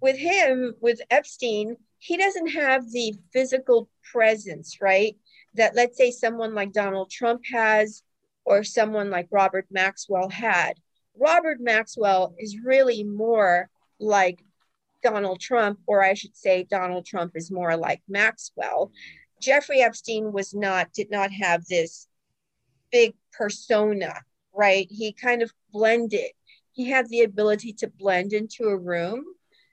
with him, with Epstein, he doesn't have the physical presence, right? That let's say someone like Donald Trump has or someone like Robert Maxwell had. Robert Maxwell is really more like Donald Trump, or I should say, Donald Trump is more like Maxwell. Jeffrey Epstein was not, did not have this big persona, right? He kind of blended. He had the ability to blend into a room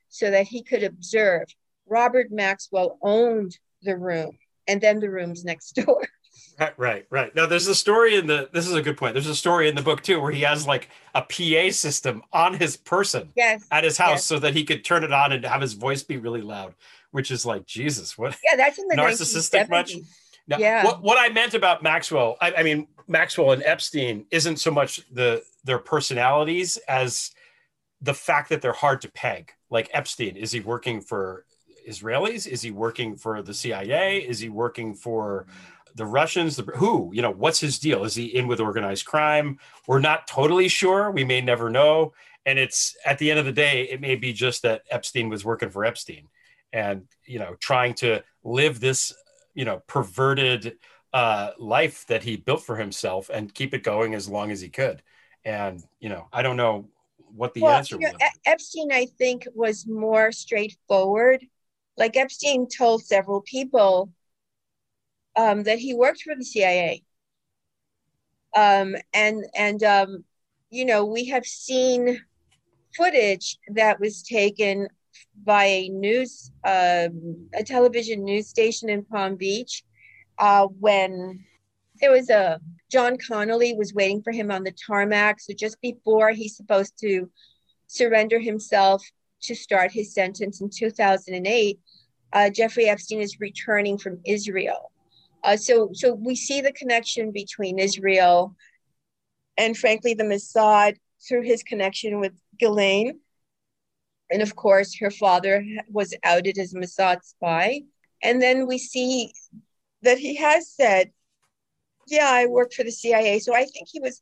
so that he could observe. Robert Maxwell owned the room and then the rooms next door. Right, right, right. No, there's a story in the. This is a good point. There's a story in the book too where he has like a PA system on his person, yes, at his house, yes. so that he could turn it on and have his voice be really loud. Which is like Jesus, what? Yeah, that's in the narcissistic much. No, yeah. What, what I meant about Maxwell, I, I mean, Maxwell and Epstein isn't so much the their personalities as the fact that they're hard to peg. Like Epstein, is he working for Israelis? Is he working for the CIA? Is he working for the Russians? The, who? You know, what's his deal? Is he in with organized crime? We're not totally sure. We may never know. And it's at the end of the day, it may be just that Epstein was working for Epstein, and you know, trying to live this, you know, perverted uh, life that he built for himself and keep it going as long as he could. And you know, I don't know what the well, answer you know, was. Epstein, I think, was more straightforward. Like Epstein told several people um, that he worked for the CIA. Um, and and um, you know we have seen footage that was taken by a news um, a television news station in Palm Beach uh, when there was a John Connolly was waiting for him on the tarmac. So just before he's supposed to surrender himself to start his sentence in 2008, uh, Jeffrey Epstein is returning from Israel. Uh, so, so we see the connection between Israel and, frankly, the Mossad through his connection with Ghislaine. And of course, her father was outed as a Mossad spy. And then we see that he has said, Yeah, I worked for the CIA. So I think he was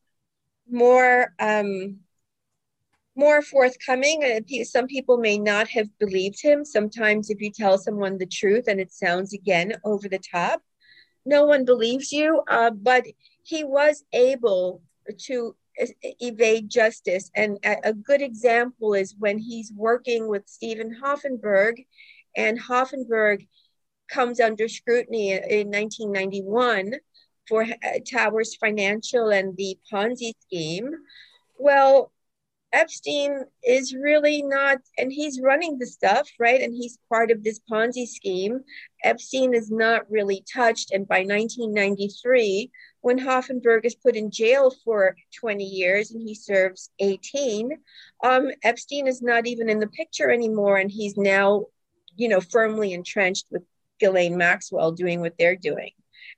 more um, more forthcoming. Some people may not have believed him. Sometimes, if you tell someone the truth and it sounds again over the top, no one believes you. Uh, but he was able to evade justice. And a, a good example is when he's working with Steven Hoffenberg, and Hoffenberg comes under scrutiny in 1991 for uh, Towers Financial and the Ponzi scheme. Well, Epstein is really not, and he's running the stuff, right? And he's part of this Ponzi scheme. Epstein is not really touched. And by 1993, when Hoffenberg is put in jail for 20 years and he serves 18, um, Epstein is not even in the picture anymore. And he's now, you know, firmly entrenched with Ghislaine Maxwell doing what they're doing.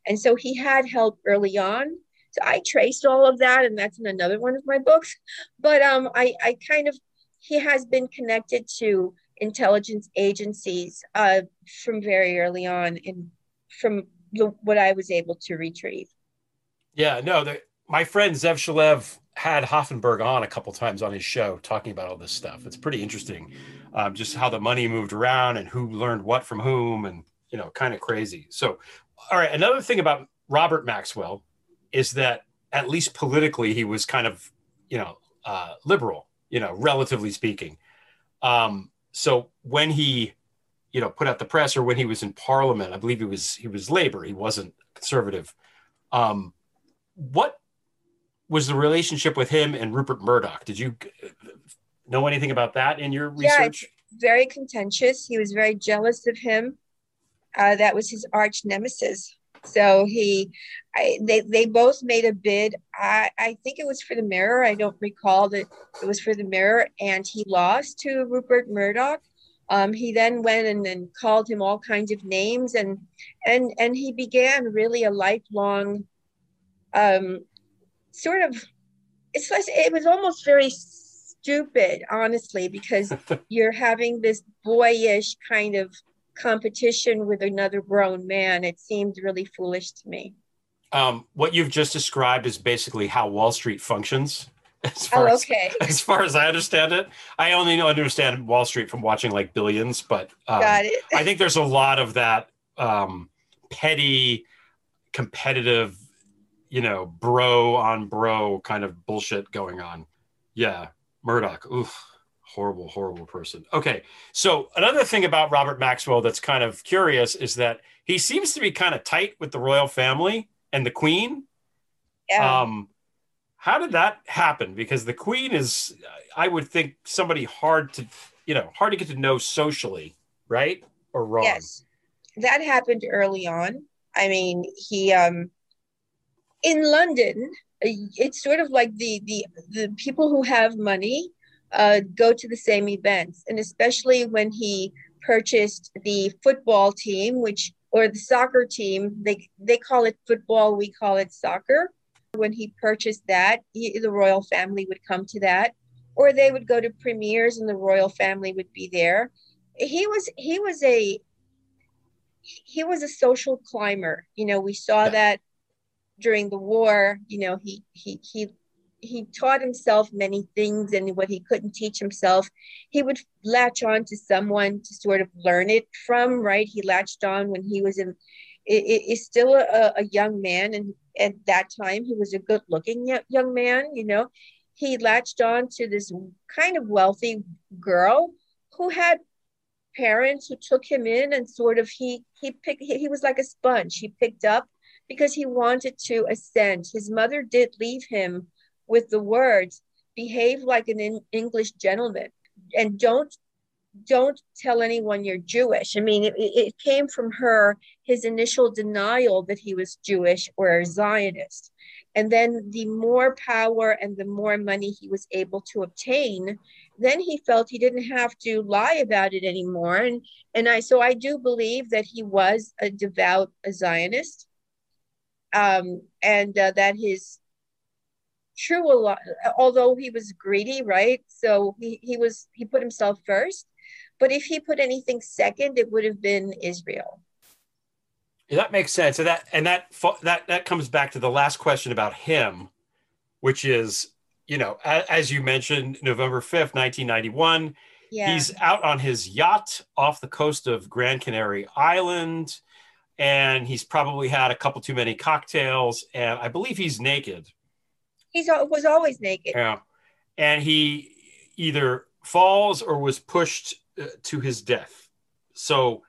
And so he had help early on so I traced all of that, and that's in another one of my books. But um, I, I kind of, he has been connected to intelligence agencies uh, from very early on, and from the, what I was able to retrieve. Yeah, no, the, my friend Zev Shalev had Hoffenberg on a couple times on his show talking about all this stuff. It's pretty interesting, um, just how the money moved around and who learned what from whom, and you know, kind of crazy. So, all right, another thing about Robert Maxwell is that at least politically he was kind of you know uh, liberal you know relatively speaking. Um, so when he you know put out the press or when he was in parliament i believe he was he was labor he wasn't conservative. Um, what was the relationship with him and rupert murdoch? Did you know anything about that in your research? yeah, very contentious. He was very jealous of him uh, that was his arch nemesis so he, I, they, they both made a bid. I, I think it was for the Mirror. I don't recall that it was for the Mirror, and he lost to Rupert Murdoch. Um, he then went and, and called him all kinds of names, and and and he began really a lifelong, um, sort of, it's like, it was almost very stupid, honestly, because you're having this boyish kind of competition with another grown man. It seemed really foolish to me. Um, what you've just described is basically how Wall Street functions. As far Oh, as- okay. As, far as I understand it, I only know understand Wall Street from watching like Billions, but um. I think there's a lot of that um, petty, competitive, you know, bro on bro kind of bullshit going on. Yeah, Murdoch. Oof, horrible, horrible person. Okay, so another thing about Robert Maxwell that's kind of curious is that he seems to be kind of tight with the royal family and the Queen. Yeah. Um, how did that happen? Because the Queen is, I would think, somebody hard to, you know, hard to get to know socially, right or wrong. Yes, that happened early on. I mean, he um in London, uh, it's sort of like the the the people who have money uh, go to the same events, and especially when he purchased the football team, which or the soccer team, they they call it football, we call it soccer. When he purchased that, he, the royal family would come to that, or they would go to premieres, and the royal family would be there. He was he was a he was a social climber. You know, we saw that during the war. You know, he he he he taught himself many things, and what he couldn't teach himself, he would latch on to someone to sort of learn it from. Right? He latched on when he was in. Is still a, a young man, and at that time he was a good-looking young man. You know, he latched on to this kind of wealthy girl who had parents who took him in and sort of he he picked he was like a sponge he picked up because he wanted to ascend his mother did leave him with the words behave like an in- english gentleman. And don't don't tell anyone you're jewish. I mean it, it came from her his initial denial that he was jewish or a zionist. And then the more power and the more money he was able to obtain then he felt he didn't have to lie about it anymore. And and i so i do believe that he was a devout a zionist um and uh, that his true al- although he was greedy right so he, he was he put himself first but if he put anything second it would have been israel Yeah, that makes sense. And that and that that that comes back to the last question about him, which is, you know, a, as you mentioned, November fifth, nineteen ninety one. Yeah. He's out on his yacht off the coast of grand Canary Island, and he's probably had a couple too many cocktails, and I believe he's naked. He's was always naked Yeah, and he either falls or was pushed uh, to his death. So,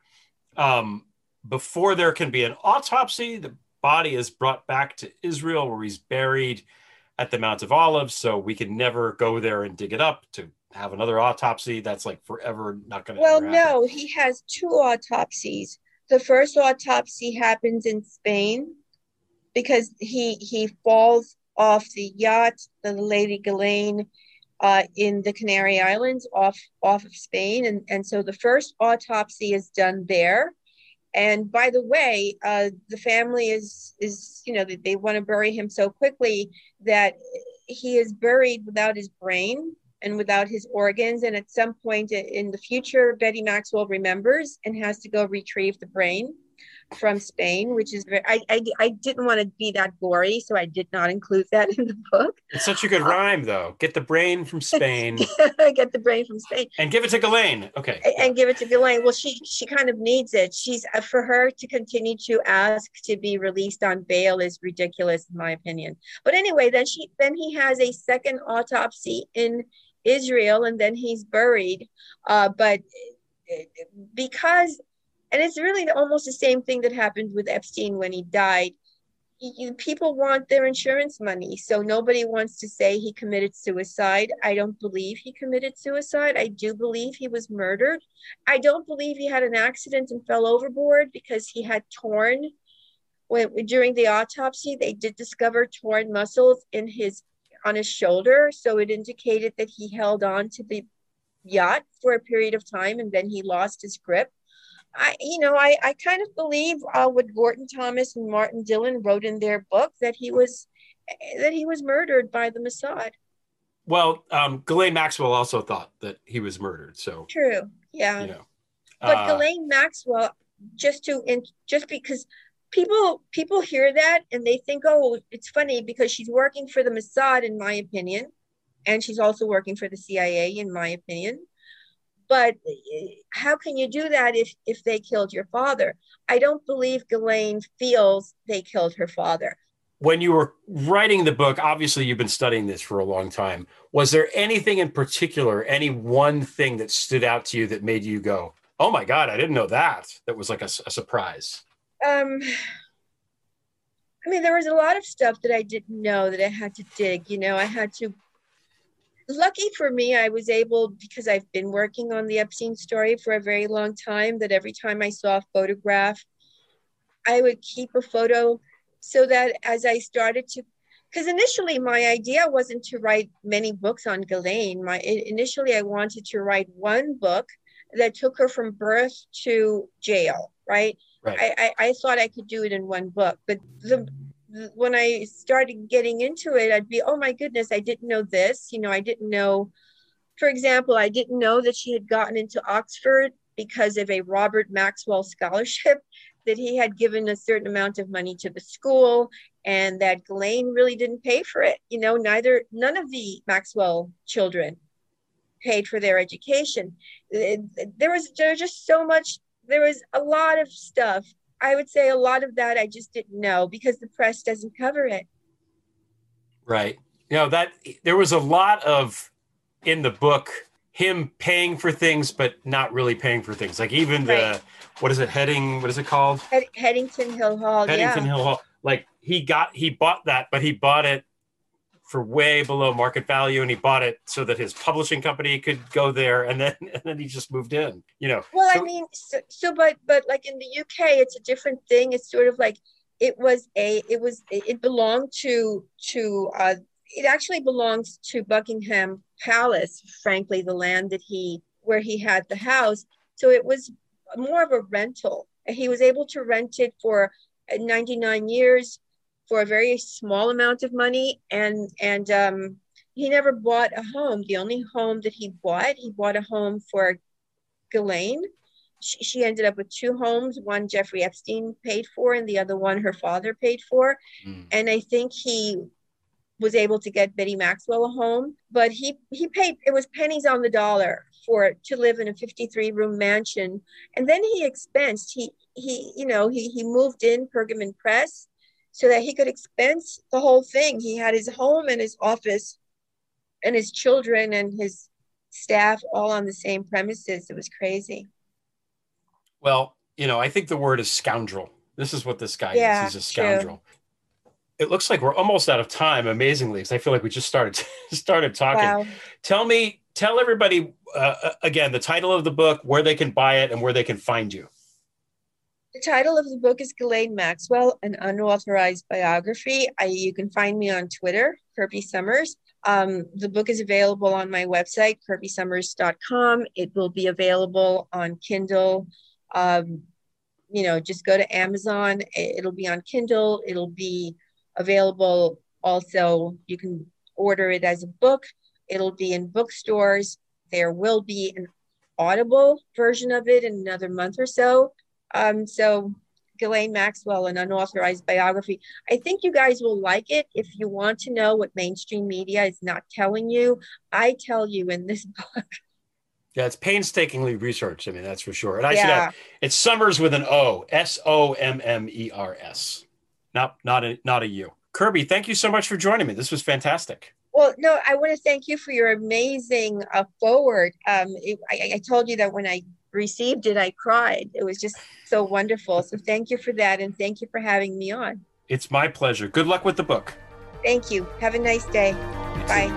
um, before there can be an autopsy, the body is brought back to Israel, where he's buried at the Mount of Olives. So we can never go there and dig it up to have another autopsy. That's like forever not going to. Well, no, he has two autopsies. The first autopsy happens in Spain because he he falls off the yacht, the Lady Ghislaine, uh, in the Canary Islands, off off of Spain, and and so the first autopsy is done there. And by the way, uh, the family is is you know they, they want to bury him so quickly that he is buried without his brain and without his organs. And at some point in the future, Betty Maxwell remembers and has to go retrieve the brain from Spain, which is very, I, I, I didn't want to be that gory, so I did not include that in the book. It's such a good rhyme, though. Get the brain from Spain Get the brain from Spain. and give it to Ghislaine. Okay. a- and give it to Ghislaine. Well, she she kind of needs it. She's uh, for her to continue to ask to be released on bail is ridiculous, in my opinion. But anyway, then she then he has a second autopsy in Israel, and then he's buried. Uh, but uh, because, and it's really almost the same thing that happened with Epstein when he died. People want their insurance money, so nobody wants to say he committed suicide. I don't believe he committed suicide. I do believe he was murdered. I don't believe he had an accident and fell overboard because he had torn. When, during the autopsy, they did discover torn muscles in his on his shoulder, so it indicated that he held on to the yacht for a period of time and then he lost his grip. I, you know, I, I kind of believe uh, what Gordon Thomas and Martin Dillon wrote in their book that he was that he was murdered by the Mossad. Well, um, Ghislaine Maxwell also thought that he was murdered. So true, yeah. You know, but uh, Ghislaine Maxwell, just to and just because people people hear that and they think, oh, it's funny because she's working for the Mossad, in my opinion, and she's also working for the CIA, in my opinion. But how can you do that if if they killed your father? I don't believe Ghislaine feels they killed her father when you were writing the book, obviously you've been studying this for a long time. Was there anything in particular, any one thing that stood out to you that made you go, "Oh my god, I didn't know that"? That was like a, a surprise. Um, I mean, there was a lot of stuff that I didn't know that I had to dig. You know, I had to. Lucky for me, I was able because I've been working on the Epstein story for a very long time. That every time I saw a photograph, I would keep a photo so that as I started to, because initially my idea wasn't to write many books on Ghislaine. My initially I wanted to write one book that took her from birth to jail. Right. Right. I, I, I thought I could do it in one book, but the when I started getting into it, I'd be, oh my goodness, I didn't know this. You know, I didn't know, for example, I didn't know that she had gotten into Oxford because of a Robert Maxwell scholarship that he had given a certain amount of money to the school and that Ghislaine really didn't pay for it. You know, neither, none of the Maxwell children paid for their education. There was, there was just so much, there was a lot of stuff. I would say a lot of that I just didn't know because the press doesn't cover it. Right. You know, that there was a lot of in the book him paying for things but not really paying for things like even right. the what is it heading what is it called Hed- headington hill hall headington yeah. hill hall like he got he bought that but he bought it for way below market value and he bought it so that his publishing company could go there and then and then he just moved in you know well so, i mean so, so but but like in the uk it's a different thing it's sort of like it was a it was it belonged to to uh it actually belongs to Buckingham Palace, frankly, the land that he where he had the house. So it was more of a rental. He was able to rent it for 99 years for a very small amount of money and and um, he never bought a home. The only home that he bought, he bought a home for Ghislaine. She, she ended up with two homes. One Jeffrey Epstein paid for, and the other one her father paid for. Mm. And I think he was able to get Betty Maxwell a home, but he he paid it was pennies on the dollar for to live in a 53 room mansion, and then he expensed he he you know he he moved in Pergamon Press so that he could expense the whole thing. He had his home and his office, and his children and his staff all on the same premises. It was crazy. Well, you know, I think the word is scoundrel. This is what this guy yeah, is. He's a scoundrel. True it looks like we're almost out of time amazingly because i feel like we just started started talking wow. tell me tell everybody uh, uh, again the title of the book where they can buy it and where they can find you the title of the book is Ghislaine Maxwell, an unauthorized biography. I, you can find me on Twitter, Kirby Sommers. Um, the book is available on my website, kirbysommers.com. It will be available on Kindle. Um, you know, just go to Amazon. It'll be on Kindle. It'll be available also. You can order it as a book. It'll be in bookstores. There will be an audible version of it in another month or so. Um, so Ghislaine Maxwell, an unauthorized biography. I think you guys will like it. If you want to know what mainstream media is not telling you, I tell you in this book. Yeah, it's painstakingly researched. I mean, that's for sure. And I yeah. should have it's Sommers with an O, S O M M E R S not not a not a you. Kirby, thank you so much for joining me. This was fantastic. Well, no, I want to thank you for your amazing uh, foreword. Um, it, I, I told you that when I received it, I cried. It was just so wonderful. So thank you for that, and thank you for having me on. It's my pleasure. Good luck with the book. Thank you. Have a nice day. Bye.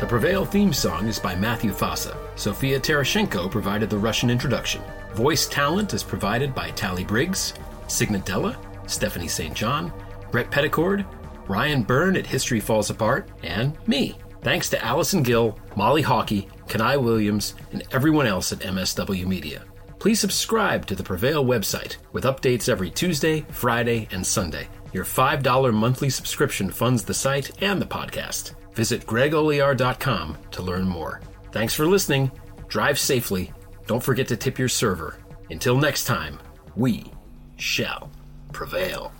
The Prevail theme song is by Matthew Fossa. Sofia Terashenko provided the Russian introduction. Voice talent is provided by Tally Briggs, Signet Della, Stephanie St. John, Brett Petticord, Ryan Byrne at History Falls Apart, and me, Thanks to Allison Gill, Molly Hawkey, Kanai Williams, and everyone else at MSW Media. Please subscribe to the Prevail website with updates every Tuesday, Friday, and Sunday. Your $5 monthly subscription funds the site and the podcast. Visit gregolear.com to learn more. Thanks for listening. Drive safely. Don't forget to tip your server. Until next time, we shall prevail.